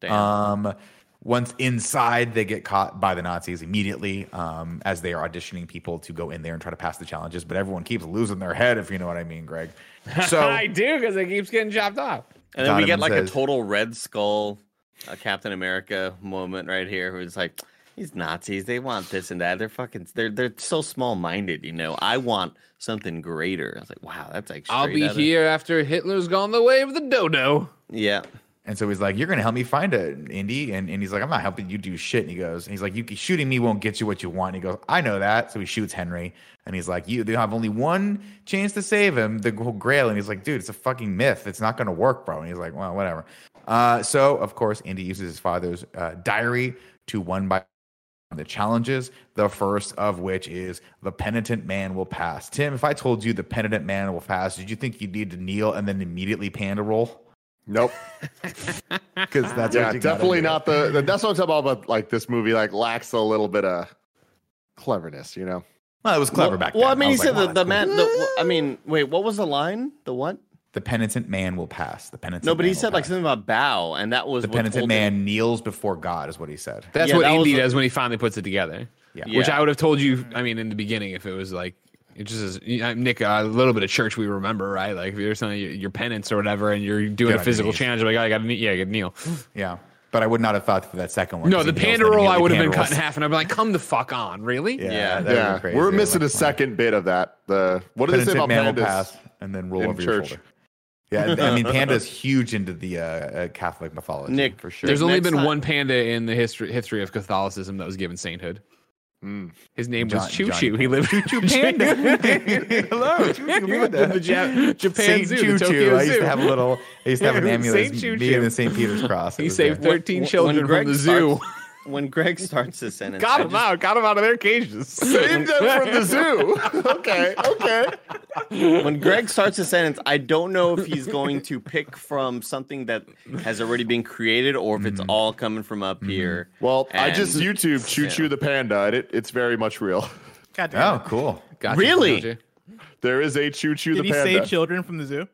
Damn. Um, once inside, they get caught by the Nazis immediately um, as they are auditioning people to go in there and try to pass the challenges. But everyone keeps losing their head, if you know what I mean, Greg. So I do because it keeps getting chopped off. and then we get like says- a total Red Skull, uh, Captain America moment right here, where it's like these Nazis, they want this and that. They're fucking, they're they're so small minded, you know. I want something greater. I was like, wow, that's like. I'll be out of- here after Hitler's gone the way of the dodo. Yeah. And so he's like, "You're gonna help me find it, Indy." And, and he's like, "I'm not helping you do shit." And he goes, and "He's like, you shooting me won't get you what you want." And he goes, "I know that." So he shoots Henry, and he's like, "You, they have only one chance to save him, the whole Grail." And he's like, "Dude, it's a fucking myth. It's not gonna work, bro." And he's like, "Well, whatever." Uh, so of course, Indy uses his father's uh, diary to one by the challenges. The first of which is the penitent man will pass. Tim, if I told you the penitent man will pass, did you think you'd need to kneel and then immediately panda roll? Nope. because that's yeah, what you definitely not the, the. That's what I'm talking about. But like this movie, like lacks a little bit of cleverness. You know. Well, it was clever well, back then. Well. I mean, he was said like, the, the that's man. The, I mean, wait, what was the line? The what? The penitent man will pass. The penitent. No, but he man will said like something about bow, and that was the penitent man him- kneels before God, is what he said. That's Yeah, what that was Indy does when he finally puts it together. Yeah. Which I would have told you. I mean, in the beginning, if it was like it just is you know, Nick, a little bit of church we remember, right? Like if you're something your penance or whatever, and you're doing Get a on your physical knees. challenge, like oh, I got to yeah, I got to kneel. Yeah, but I would not have thought for that second one. No, the he panda roll I would have been panda cut in half, and I'd be like, come the fuck on, really? Yeah, Yeah. that Yeah, crazy. we're missing like, a second bit of that. The what does it say about man will pandas? pass and then roll in over your shoulder. Yeah, I mean, panda's huge into the uh, uh, Catholic mythology. Nick, for sure. There's only Next been time- one panda in the history history of Catholicism that was given sainthood. Mm. His name John- was Choo Johnny Choo. He lived Choo Choo Panda. Hello, Choo Choo Panda. the Ja- Japan Saint Zoo, Choo Choo. I used to have a little. I used to have an amulet. Choo Me Choo. and the St. Peter's Cross. It He saved there. 13 When- children when from Greg the zoo. Starts- When Greg starts the sentence, Got I him just- out. Got him out of their cages. Saved them from the zoo. okay, okay. when Greg starts a sentence, I don't know if he's going to pick from something that has already been created or if it's Mm-hmm. all coming from up here. Well, I just YouTube Choo yeah. The panda, and it, it's very much real. God damn Oh, it. cool. Gotcha, Really? gotcha. There is a Choo Choo the Panda. Did he panda. save children from the zoo?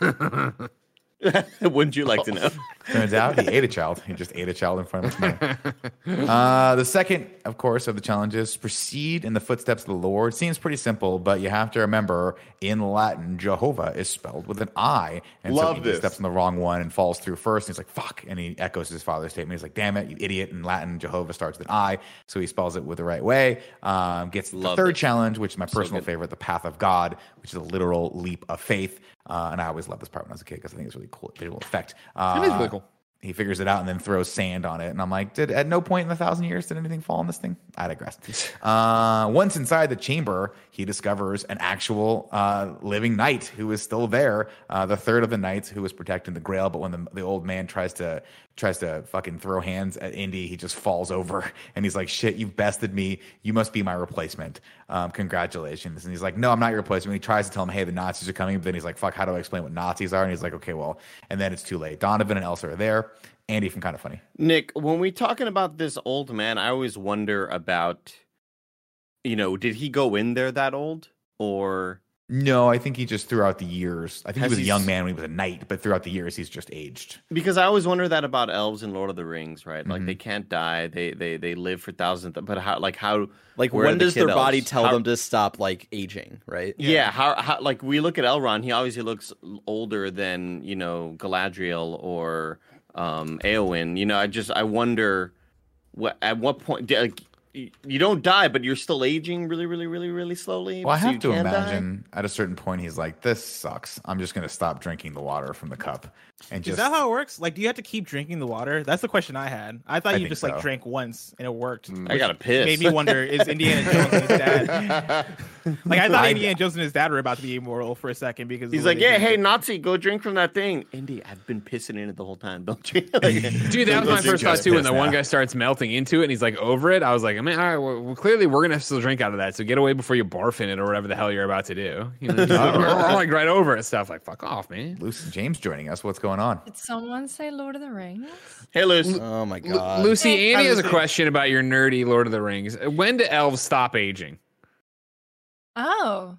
Wouldn't you like to know? Turns out he ate a child. He just ate a child in front of his. Uh, the second, of course, of the challenges proceed in the footsteps of the Lord. Seems pretty simple, but you have to remember in Latin, Jehovah is spelled with an I. And Love so he this. steps on the wrong one and falls through first. And he's like, fuck. And he echoes his father's statement. He's like, damn it, you idiot. In Latin, Jehovah starts with an I. So he spells it with the right way. Um, gets the Love third it. challenge, which is my personal good. favorite, the path of God, which is a literal leap of faith. Uh, and I always loved this part when I was a kid because I think it's really cool visual effect. Uh, It is really cool. He figures it out and then throws sand on it. And I'm like, did at no point in the thousand years did anything fall on this thing? I digress. Uh, once inside the chamber, he discovers an actual uh, living knight who is still there, uh, the third of the knights who was protecting the grail. But when the, the old man tries to tries to fucking throw hands at Indy, he just falls over and he's like, shit, you've bested me. You must be my replacement. Um, congratulations. And he's like, no, I'm not your replacement. He tries to tell him, hey, the Nazis are coming. But then he's like, fuck, how do I explain what Nazis are? And he's like, okay, well, and then it's too late. Donovan and Elsa are there. Andy from Kind of Funny. Nick, when we talking about this old man, I always wonder about, you know, did he go in there that old or? No, I think he just throughout the years. I think he was a young man when he was a knight, but throughout the years he's just aged. Because I always wonder that about elves in Lord of the Rings, right? Like Mhm. they can't die, they they they live for thousands. But how like how Like when the does their kid body tell How- them to stop like aging, right? Yeah, how, how like we look at Elrond, he obviously looks older than you know Galadriel or um Eowyn. You know, I just I wonder what at what point like, y- you don't die, but you're still aging really, really, really, really slowly. Well, I have to can die? imagine at a certain point he's like, "This sucks. I'm just going to stop drinking the water from the cup." And just Is that how it works? Like, do you have to keep drinking the water? That's the question I had. I thought I you just so. like drank once and it worked. Mm, I gotta piss. Made me wonder: Is Indiana Jones and his dad? Like, I thought I- Indiana Jones and his dad were about to be immortal for a second because He's like, yeah, hey it. Nazi, go drink from that thing. Indy, I've been pissing in it the whole time. Don't you? Like, Dude, that was my first thought too. When piss the one guy starts melting into it and he's like over it, I was like, I mean, all right, well, well, clearly we're gonna still drink out of that. So get away before you barf in it or whatever the hell you're about to do. You know, just like right over it, stuff like fuck off, man. Lucy James joining us? What's going on? On did someone say Lord of the Rings? hey, Luce. Oh my Lu- god. Lucy, Hey, Andy has a question about your nerdy Lord of the Rings. When do elves stop aging? Oh.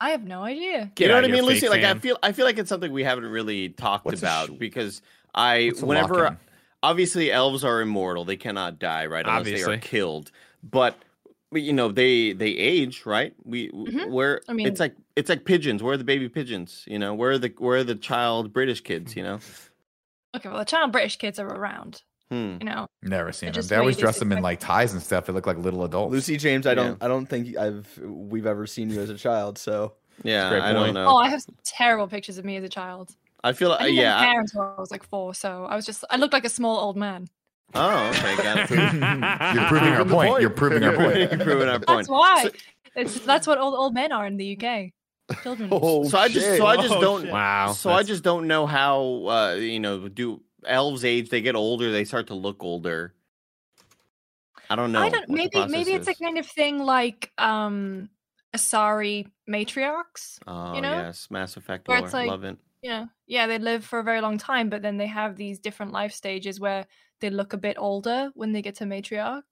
I have no idea. Get you know what I mean, Lucy? fake Like I feel, I feel like it's something we haven't really talked What's about sh- because I, whenever, lock-in? obviously, elves are immortal; they cannot die, right? Unless they are killed. But but, you know, they they age, right? We Mhm. where I mean- it's like it's like pigeons. Where are the baby pigeons? You know, where are the where are the child British kids? You know, Okay, well, the child British kids are around. hmm. You know, Never seen them. They always dress them in like- like ties and stuff. They look like little adults. Lucy James, I don't Yeah. I don't think I've we've ever seen you as a child, so yeah, I don't know. oh, I have some terrible pictures of me as a child. I feel like I didn't yeah. have I- parents when I was like four, so I was just I looked like a small old man. Oh, okay, got it. You're proving our point. point. You're proving our point. You're Proving our point. That's why. It's, that's what old old men are in the UK. Children. Oh, so I just shit. so I just Oh, don't shit. Wow. so I just don't know how uh you know do elves age they get older they start to look older. I don't know. I don't. Maybe maybe it's a kind of thing like um Asari matriarchs. Oh you know? yes, Mass Effect Where lore. it's like- Love it. Yeah, yeah, they live for a very long time, but then they have these different life stages where they look a bit older when they get to matriarch.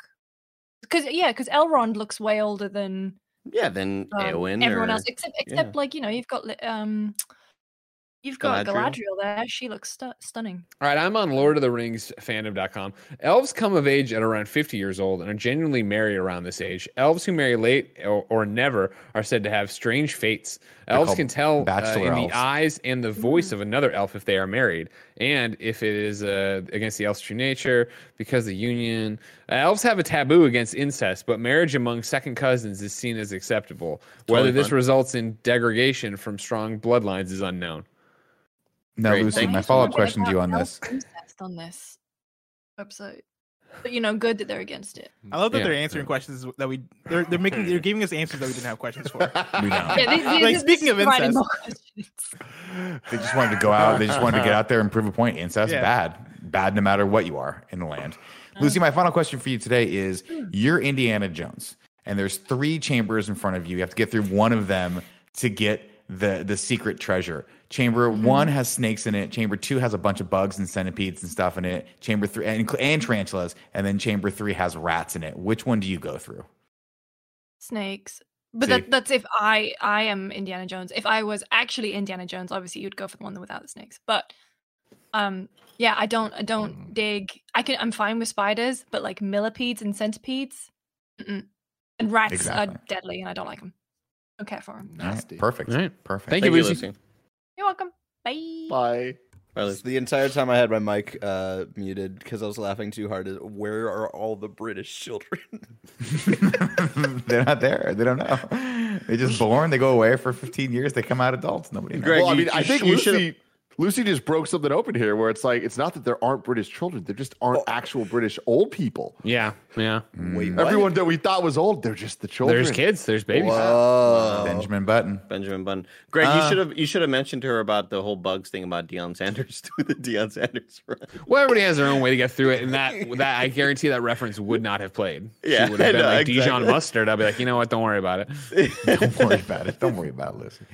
Because yeah, because Elrond looks way older than Yeah, than um, Eowyn everyone or, else, except except like you know you've got um, you've got Galadriel. Galadriel, there. She looks stu- stunning. All right, I'm on Lord of the Rings fandom.com. Elves come of age at around 50 years old and are genuinely married around this age. Elves who marry late or, or never are said to have strange fates. Elves can tell uh, in elves. the eyes and the voice of another elf if they are married, and if it is uh, against the elf's true nature because the union. Uh, elves have a taboo against incest, but marriage among second cousins is seen as acceptable. Whether Totally this results in degradation from strong bloodlines is unknown. No, Great, Lucy, thank my follow up question to you on this. on this website, but you know, good that they're against it. I love that Yeah. they're answering questions that we they're they're making they're giving us answers that we didn't have questions for. We know. Yeah, they, they, Like, speaking of incest. questions. They just wanted to go out. They just wanted to get out there and prove a point. Incest Yeah. bad, bad no matter what you are in the land. Lucy, um, my final question for you today is: hmm. You're Indiana Jones, and there's three chambers in front of you. You have to get through one of them to get the the secret treasure. Chamber one has snakes in it. Chamber two has a bunch of bugs and centipedes and stuff in it. Chamber three and, and tarantulas, and then chamber three has rats in it. Which one do you go through? Snakes. But that, that's if I I am Indiana Jones. If I was actually Indiana Jones, obviously you'd go for the one without the snakes. But um yeah, I don't I don't Mm. dig. I can I'm fine with spiders, but like millipedes and centipedes, mm-mm. and rats Exactly. are deadly, and I don't like them. Don't care for them. All right, Nasty. perfect. All right. Perfect. Thank Thank you, you, Lucy. Lucy. You're welcome. Bye. Bye. Bye, The entire time I had my mic uh, muted because I was laughing too hard. At where are all the British children? They're not there. They don't know. They're just born. They go away for 15 years. They come out adults. Nobody knows. Greg, well, I you- mean, I think you should've- Lucy, Lucy just broke something open here where it's like, it's not that there aren't British children. There just aren't actual British old people. Yeah, yeah. Wait, what? Everyone that we thought was old, they're just the children. There's kids, there's babies. Whoa. Benjamin Button. Benjamin Button. Greg, Uh, you should have you should have mentioned to her about the whole bugs thing about Deion Sanders doing the Deion Sanders run. Well, everybody has their own way to get through it, and that that I guarantee that reference would not have played. Yeah, she would have been I know, like Dijon mustard. I'd be like, you know what? Don't worry about it. Don't worry about it. Don't worry about it, Lucy.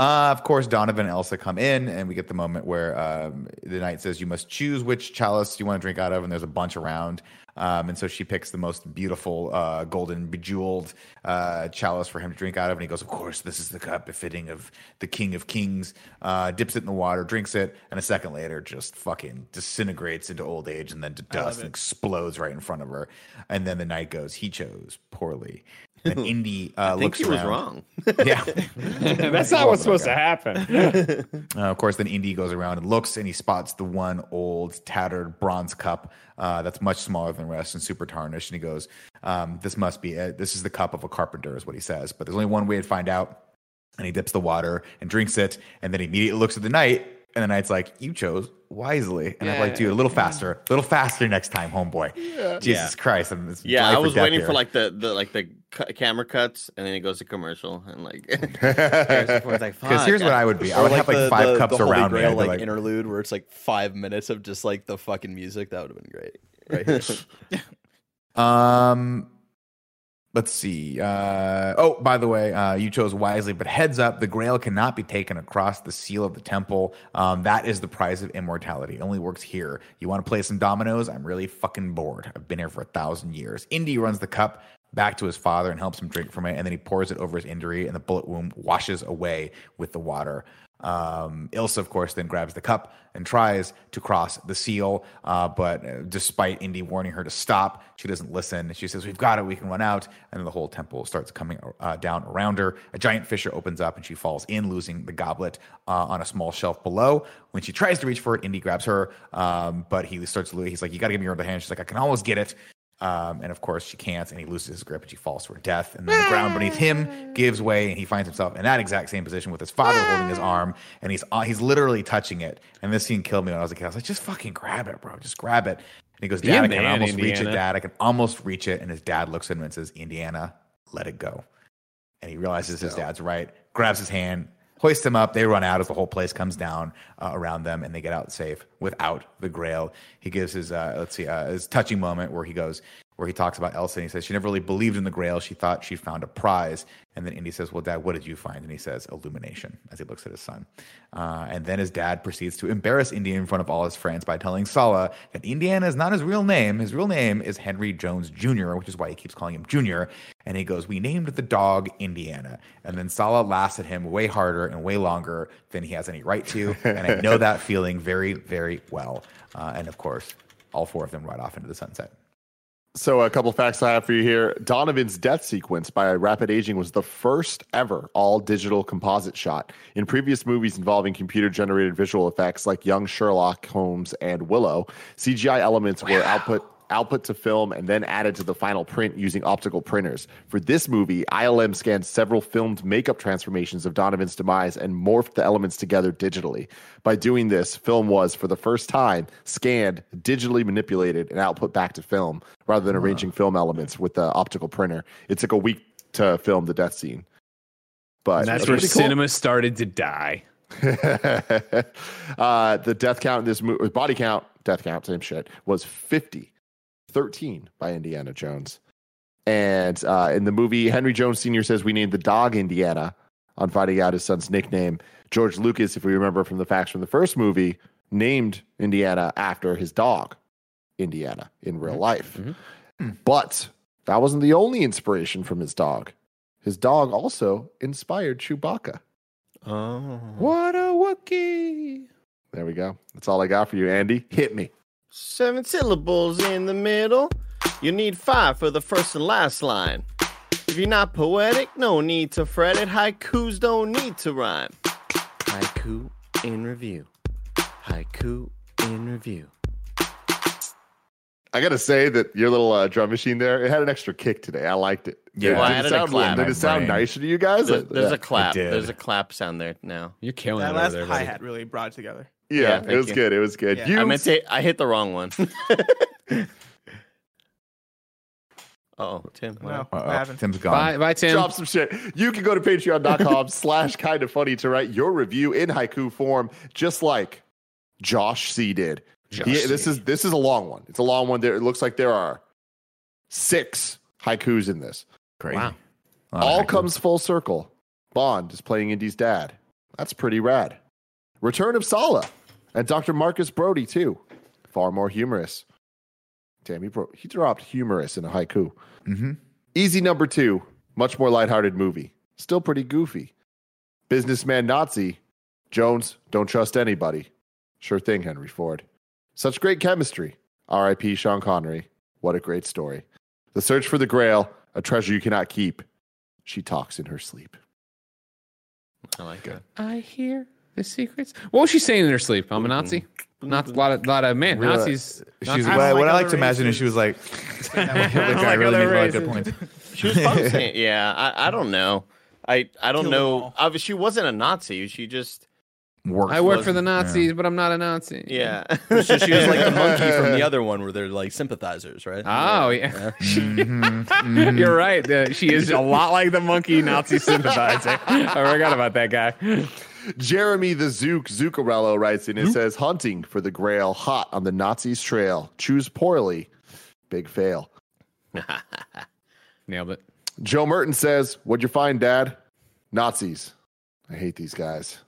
Uh, of course, Donovan and Elsa come in, and we get the moment where um, the knight says, You must choose which chalice you want to drink out of, and there's a bunch around. Um, and so she picks the most beautiful, uh, golden, bejeweled uh, chalice for him to drink out of. And he goes, Of course, this is the cup befitting of the king of kings. Uh, dips it in the water, drinks it, and a second later just fucking disintegrates into old age and then to dust and explodes right in front of her. And then the knight goes, He chose poorly. And Indy uh, I think looks he was around. wrong. Yeah. That's not what's supposed to happen. Uh, of course, then Indy goes around and looks, and he spots the one old, tattered bronze cup uh, that's much smaller than the rest and super tarnished. And he goes, um, "This must be it. This is the cup of a carpenter," is what he says. But there's only one way to find out. And he dips the water and drinks it, and then he immediately looks at the knight, and the knight's like, "You chose wisely." And I'm like, "Dude, a little faster, a little faster next time, homeboy." Jesus Christ! I'm, Yeah, I was waiting here. for like the, the like the cu- camera cuts and then it goes to commercial and like Harrison Ford's like, Because here's what I would be: I Or would have like the- five the- cups the around me. Grail, I'd like, like, interlude where it's like five minutes of just like the fucking music. That would have been great. Right. Um, let's see. Uh, oh, by the way, uh, you chose wisely, but heads up, the Grail cannot be taken across the seal of the temple. Um, that is the prize of immortality. It only works here. You want to play some dominoes? I'm really fucking bored. I've been here for a thousand years. Indy runs the cup back to his father and helps him drink from it, and then he pours it over his injury, and the bullet wound washes away with the water. Um, Ilsa, of course, then grabs the cup and tries to cross the seal, uh, but uh, despite Indy warning her to stop, she doesn't listen. She says, "We've got it. We can run out." And then the whole temple starts coming uh, down around her. A giant fissure opens up, and she falls in, losing the goblet uh, on a small shelf below. When she tries to reach for it, Indy grabs her, um, but he starts. He's like, "You got to give me your other hand." She's like, "I can always get it." Um, and of course, she can't, and he loses his grip, and she falls to her death. And then the ground beneath him gives way, and he finds himself in that exact same position with his father holding his arm, and he's uh, he's literally touching it. And this scene killed me when I was a kid. I was like, "Just fucking grab it, bro! Just grab it!" And he goes, Be "Dad, a I can man, almost reach it. Dad, I can almost reach it." And his dad looks at him and says, "Indiana, let it go." And he realizes his dad's right. Grabs his hand, hoists him up. They run out as the whole place comes down uh, around them, and they get out safe without the Grail. He gives his uh, let's see uh, his touching moment where he goes, where he talks about Elsa and he says she never really believed in the Grail. She thought she found a prize. And then Indy says, "Well, Dad, what did you find?" And he says, "Illumination." As he looks at his son, uh, and then his dad proceeds to embarrass Indy in front of all his friends by telling Sallah that Indiana is not his real name. His real name is Henry Jones Jr., which is why he keeps calling him Junior. And he goes, "We named the dog Indiana." And then Sallah laughs at him way harder and way longer than he has any right to. And I know that feeling very, very well. Uh, and of course, all four of them ride off into the sunset. So, a couple facts I have for you here. Donovan's death sequence by rapid aging was the first ever all digital composite shot. In previous movies involving computer generated visual effects like Young Sherlock Holmes and Willow, CGI elements were output output to film and then added to the final print using optical printers. For this movie, ILM scanned several filmed makeup transformations of Donovan's demise and morphed the elements together digitally. By doing this, film was, for the first time, scanned, digitally manipulated, and output back to film rather than arranging film elements with the optical printer. It took a week to film the death scene. But And that's where cool. cinema started to die. uh, the death count in this movie, body count, death count, same shit, was 50, 13 by Indiana Jones. And uh, in the movie, Henry Jones Sr. says, We named the dog Indiana on finding out his son's nickname. George Lucas, if we remember from the facts from the first movie, named Indiana after his dog, Indiana, in real life. But that wasn't the only inspiration from his dog. His dog also inspired Chewbacca. Oh. What a Wookiee. There we go. That's all I got for you, Andy. Hit me. Seven syllables in the middle. You need five for the first and last line. If you're not poetic, no need to fret it. Haikus don't need to rhyme. Haiku in review. Haiku in review. I gotta say that your little uh, drum machine there, it had an extra kick today. I liked it. Yeah. Did, Well, I did added it a sound, clap. Did it sound Brain. nicer to you guys? There's, there's yeah. a clap. There's a clap sound there now. You're killing That it over last there, hi hat really brought it together. Yeah, Yeah, it was you. good. It was good. Yeah. You, I meant to. I hit the wrong one. oh, Tim. what No, happened? what Uh-oh. happened? Tim's gone. Bye, bye, Tim. drop some shit. You can go to patreon.com slash kind of funny to write your review in haiku form, just like Josh C did. Josh He- this is this is a long one. It's a long one. There it looks like there are six haikus in this. Crazy. Wow. A lot of All comes full circle. Bond is playing Indy's dad. That's pretty rad. Return of Sallah and Dr. Marcus Brody, too. Far more humorous. Damn, he, bro- he dropped humorous in a haiku. Mhm. Easy number two, much more lighthearted movie. Still pretty goofy. Businessman Nazi. Jones, don't trust anybody. Sure thing, Henry Ford. Such great chemistry. R.I.P. Sean Connery. What a great story. The search for the grail, a treasure you cannot keep. She talks in her sleep. I like that. I hear the secrets. What was she saying in her sleep? I'm a Nazi. Not a lot of, lot of man. Really? Nazis. She's Nazis- I what, don't what I like other to imagine is she was like, I "Look, don't I like really other made a lot of good races. points. She was probably saying, yeah, I, I don't know. I, I don't Kill them know. all. Obviously, she wasn't a Nazi. She just, Works I work for the Nazis, but I'm not a Nazi. yeah. So she was like the monkey from the other one where they're like sympathizers, right? Oh yeah, Mhm, mhm. you're right. Uh, she is a lot like the monkey Nazi sympathizer. I forgot about that guy. Jeremy the Zook Zuccarello writes in and says, Hunting for the grail hot on the Nazis' trail. Choose poorly. Big fail. Nailed it. Joe Merton says, What'd you find, Dad? Nazis. I hate these guys.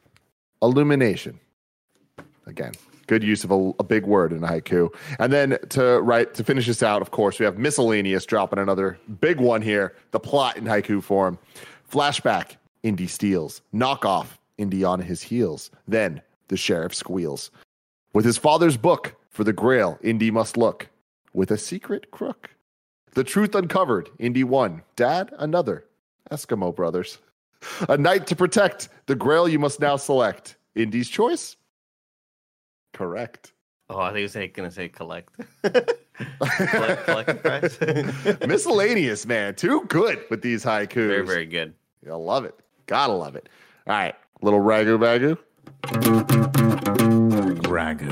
Illumination. Again, good use of a, a big word in a haiku. And then to write to finish this out, of course, we have miscellaneous dropping another big one here. The plot in haiku form. Flashback, Indy steals. Knockoff, Indy on his heels. Then the sheriff squeals. With his father's book for the grail, Indy must look. With a secret crook. The truth uncovered, Indy one. Dad, another. Eskimo brothers. A knight to protect. The grail you must now select. Indy's choice? Correct. oh, I think he was going to say collect. collect, collect price. Miscellaneous, man. Too good with these haikus. very, very good. I love it. Gotta love it. All right. Little ragu bagu. Ragu.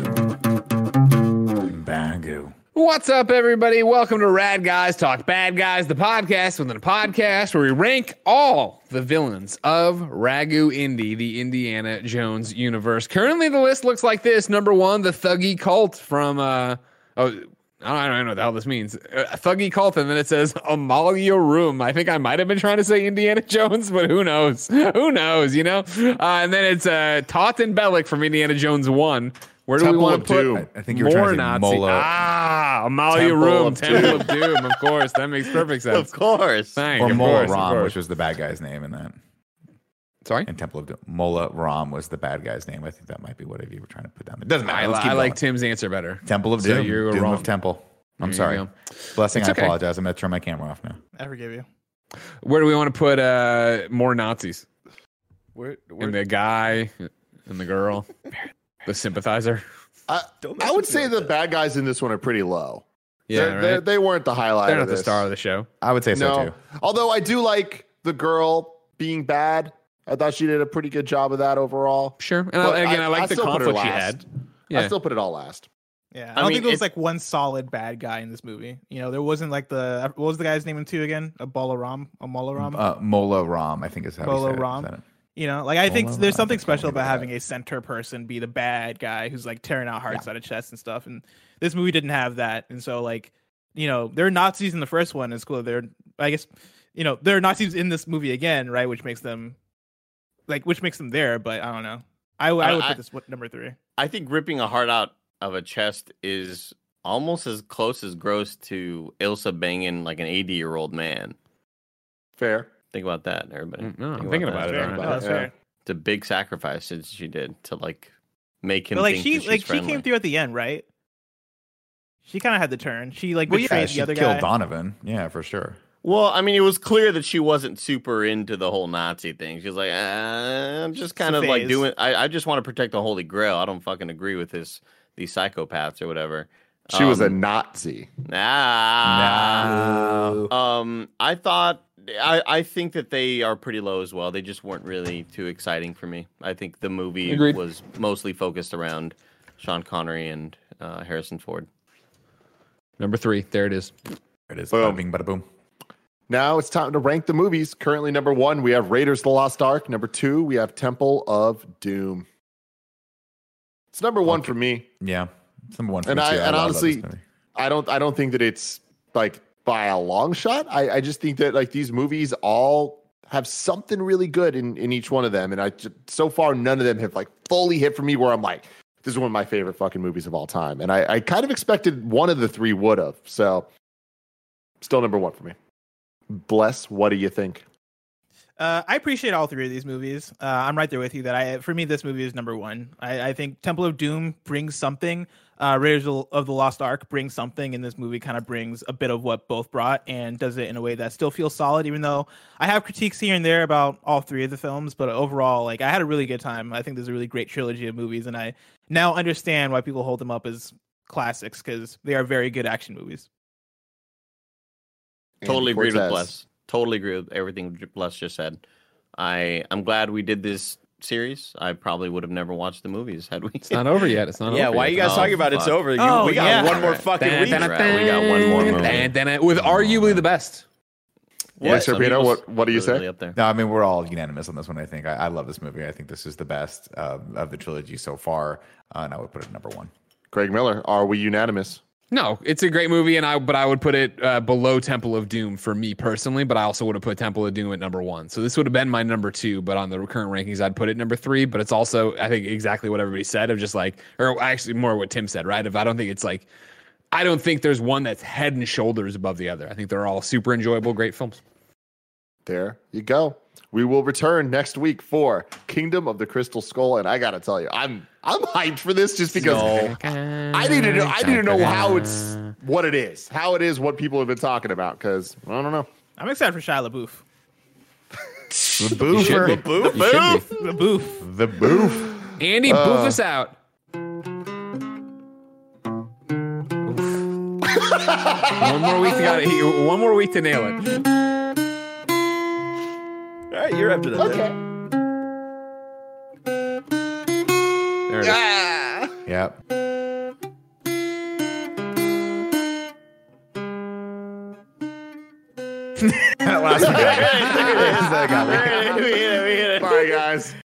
Bagu. What's up, everybody? Welcome to Rad Guys Talk Bad Guys, the podcast within a podcast where we rank all the villains of Ragu Indy, the Indiana Jones universe. Currently, the list looks like this: number one, the Thuggee Cult from uh, oh, I don't, I don't know what the hell this means. Uh, Thuggee cult, and then it says Amalia Room. I think I might have been trying to say Indiana Jones, but who knows? Who knows? You know. Uh, and then it's uh, Toht and Belloq from Indiana Jones One. Where do Temple we want to put Doom. I, think you were more trying to Nazi? Mola Ah, Amalia Temple Room, of Temple Doom. of Doom. Of course, that makes perfect sense. Of course. Thank, or of Mola course, of Ram, course. which was the bad guy's name in that. Sorry. In Temple of Doom, Mola Ram was the bad guy's name. I think that might be what you were trying to put down. It doesn't matter. I, Let's li- keep I like. Tim's answer better. Temple of So Doom. you were Doom wrong. of Temple. I'm There sorry. Blessing. It's I apologize. I'm gonna turn my camera off now. I forgive you. Where do we want to put uh, more Nazis? Where, And the guy and the girl, the sympathizer. I, Don't I would say the that. bad guys in this one are pretty low. Yeah, They're- they're- right? they weren't the highlight. They're of not the star of the show. I would say so too. although I do like the girl being bad. I thought she did a pretty good job of that overall. Sure. And I, again, I, I- like I the still conflict she last. had. I still put it all last. Yeah, I I don't mean, think there was like one solid bad guy in this movie. You know, there wasn't like the what was the guy's name in two again? A Bolaram, a Molaram. Uh, Mola Ram, I think is how you Mola say it. Ram. That it? You know, like I think Well, there's something think special give it about that. having a center person be the bad guy who's like tearing out hearts out of chests and stuff. And this movie didn't have that. And so like, you know, there are Nazis in the first one. It's cool. They're I guess, you know, there are Nazis in this movie again, right? Which makes them like which makes them there. But I don't know. I would I- put this one- number three. I think ripping a heart out of a chest is almost as close as gross to Ilsa banging like an 80 year old man. Fair. Think about that, everybody. Mm, no, I'm Think thinking about it, that. all right. No, that's Yeah. fair. It's a big sacrifice that she did to like make him. But like think she that like she's she came through at the end, right? She kind of had the turn. She like Well, betrayed yeah, the she other killed guy. Donovan. Yeah, for sure. Well, I mean, it was clear that she wasn't super into the whole Nazi thing. She was like, uh, I'm just kind a of like doing. I, I just want to protect the Holy Grail. I don't fucking agree with this these psychopaths or whatever. She was a Um, Nazi. Ah. Um, I thought I, I think that they are pretty low as well. They just weren't really too exciting for me. I think the movie Agreed. was mostly focused around Sean Connery and uh, Harrison Ford. Number three. There it is. There it is. Boom. Bada bing, bada boom. Now it's time to rank the movies. Currently, number one, we have Raiders of the Lost Ark. Number two, we have Temple of Doom. It's number one for me. Yeah, it's number one. For And me I- and honestly. I don't I don't think that it's like by a long shot. I, I just think that like these movies all have something really good in, in each one of them. And I ju- so far none of them have like fully hit for me where I'm like, this is one of my favorite fucking movies of all time. And I, I kind of expected one of the three would have. So still number one for me. Bless, what do you think? Uh, I appreciate all three of these movies. Uh, I'm right there with you. That I, for me, this movie is number one. I, I think Temple of Doom brings something. Uh, Raiders of the Lost Ark brings something, and this movie kind of brings a bit of what both brought, and does it in a way that still feels solid. Even though I have critiques here and there about all three of the films, but overall, like I had a really good time. I think there's a really great trilogy of movies, and I now understand why people hold them up as classics because they are very good action movies. Totally agree with Cortez. Bless. Totally agree with everything Bless just said. I I'm glad we did this series. I probably would have never watched the movies had we. It's not over yet. It's not yeah, over why yet. you guys Oh, talking about it's over? You, Oh, we got yeah. one more fucking Dun, week. dun, Right, we got one more movie. With arguably the best. Yeah, some Scarpino, what- what do you say? Up there. No, I mean we're all unanimous on this one. I think I, I love this movie. I think this is the best uh, of the trilogy so far, uh, and I would put it at number one. Greg Miller, are we unanimous? No, it's a great movie, and I but I would put it uh, below Temple of Doom for me personally. But I also would have put Temple of Doom at number one. So this would have been my number two. But on the current rankings, I'd put it number three. But it's also I think exactly what everybody said of just like, or actually more what Tim said, right? If I don't think it's like, I don't think there's one that's head and shoulders above the other. I think they're all super enjoyable, great films. There you go. We will return next week for Kingdom of the Crystal Skull, and I gotta tell you, I'm I'm hyped for this just because I need to know I need to know how it's what it is, how it is, what people have been talking about. Because I don't know. I'm excited for Shia LaBeouf. The boof, should be. boofer, You. The boof. the boof. Andy, uh, boof us out. one more week to got it. One more week to nail it. All right, you're up to that. There it is. Yep. that last one. got me. That got me. Bye, guys.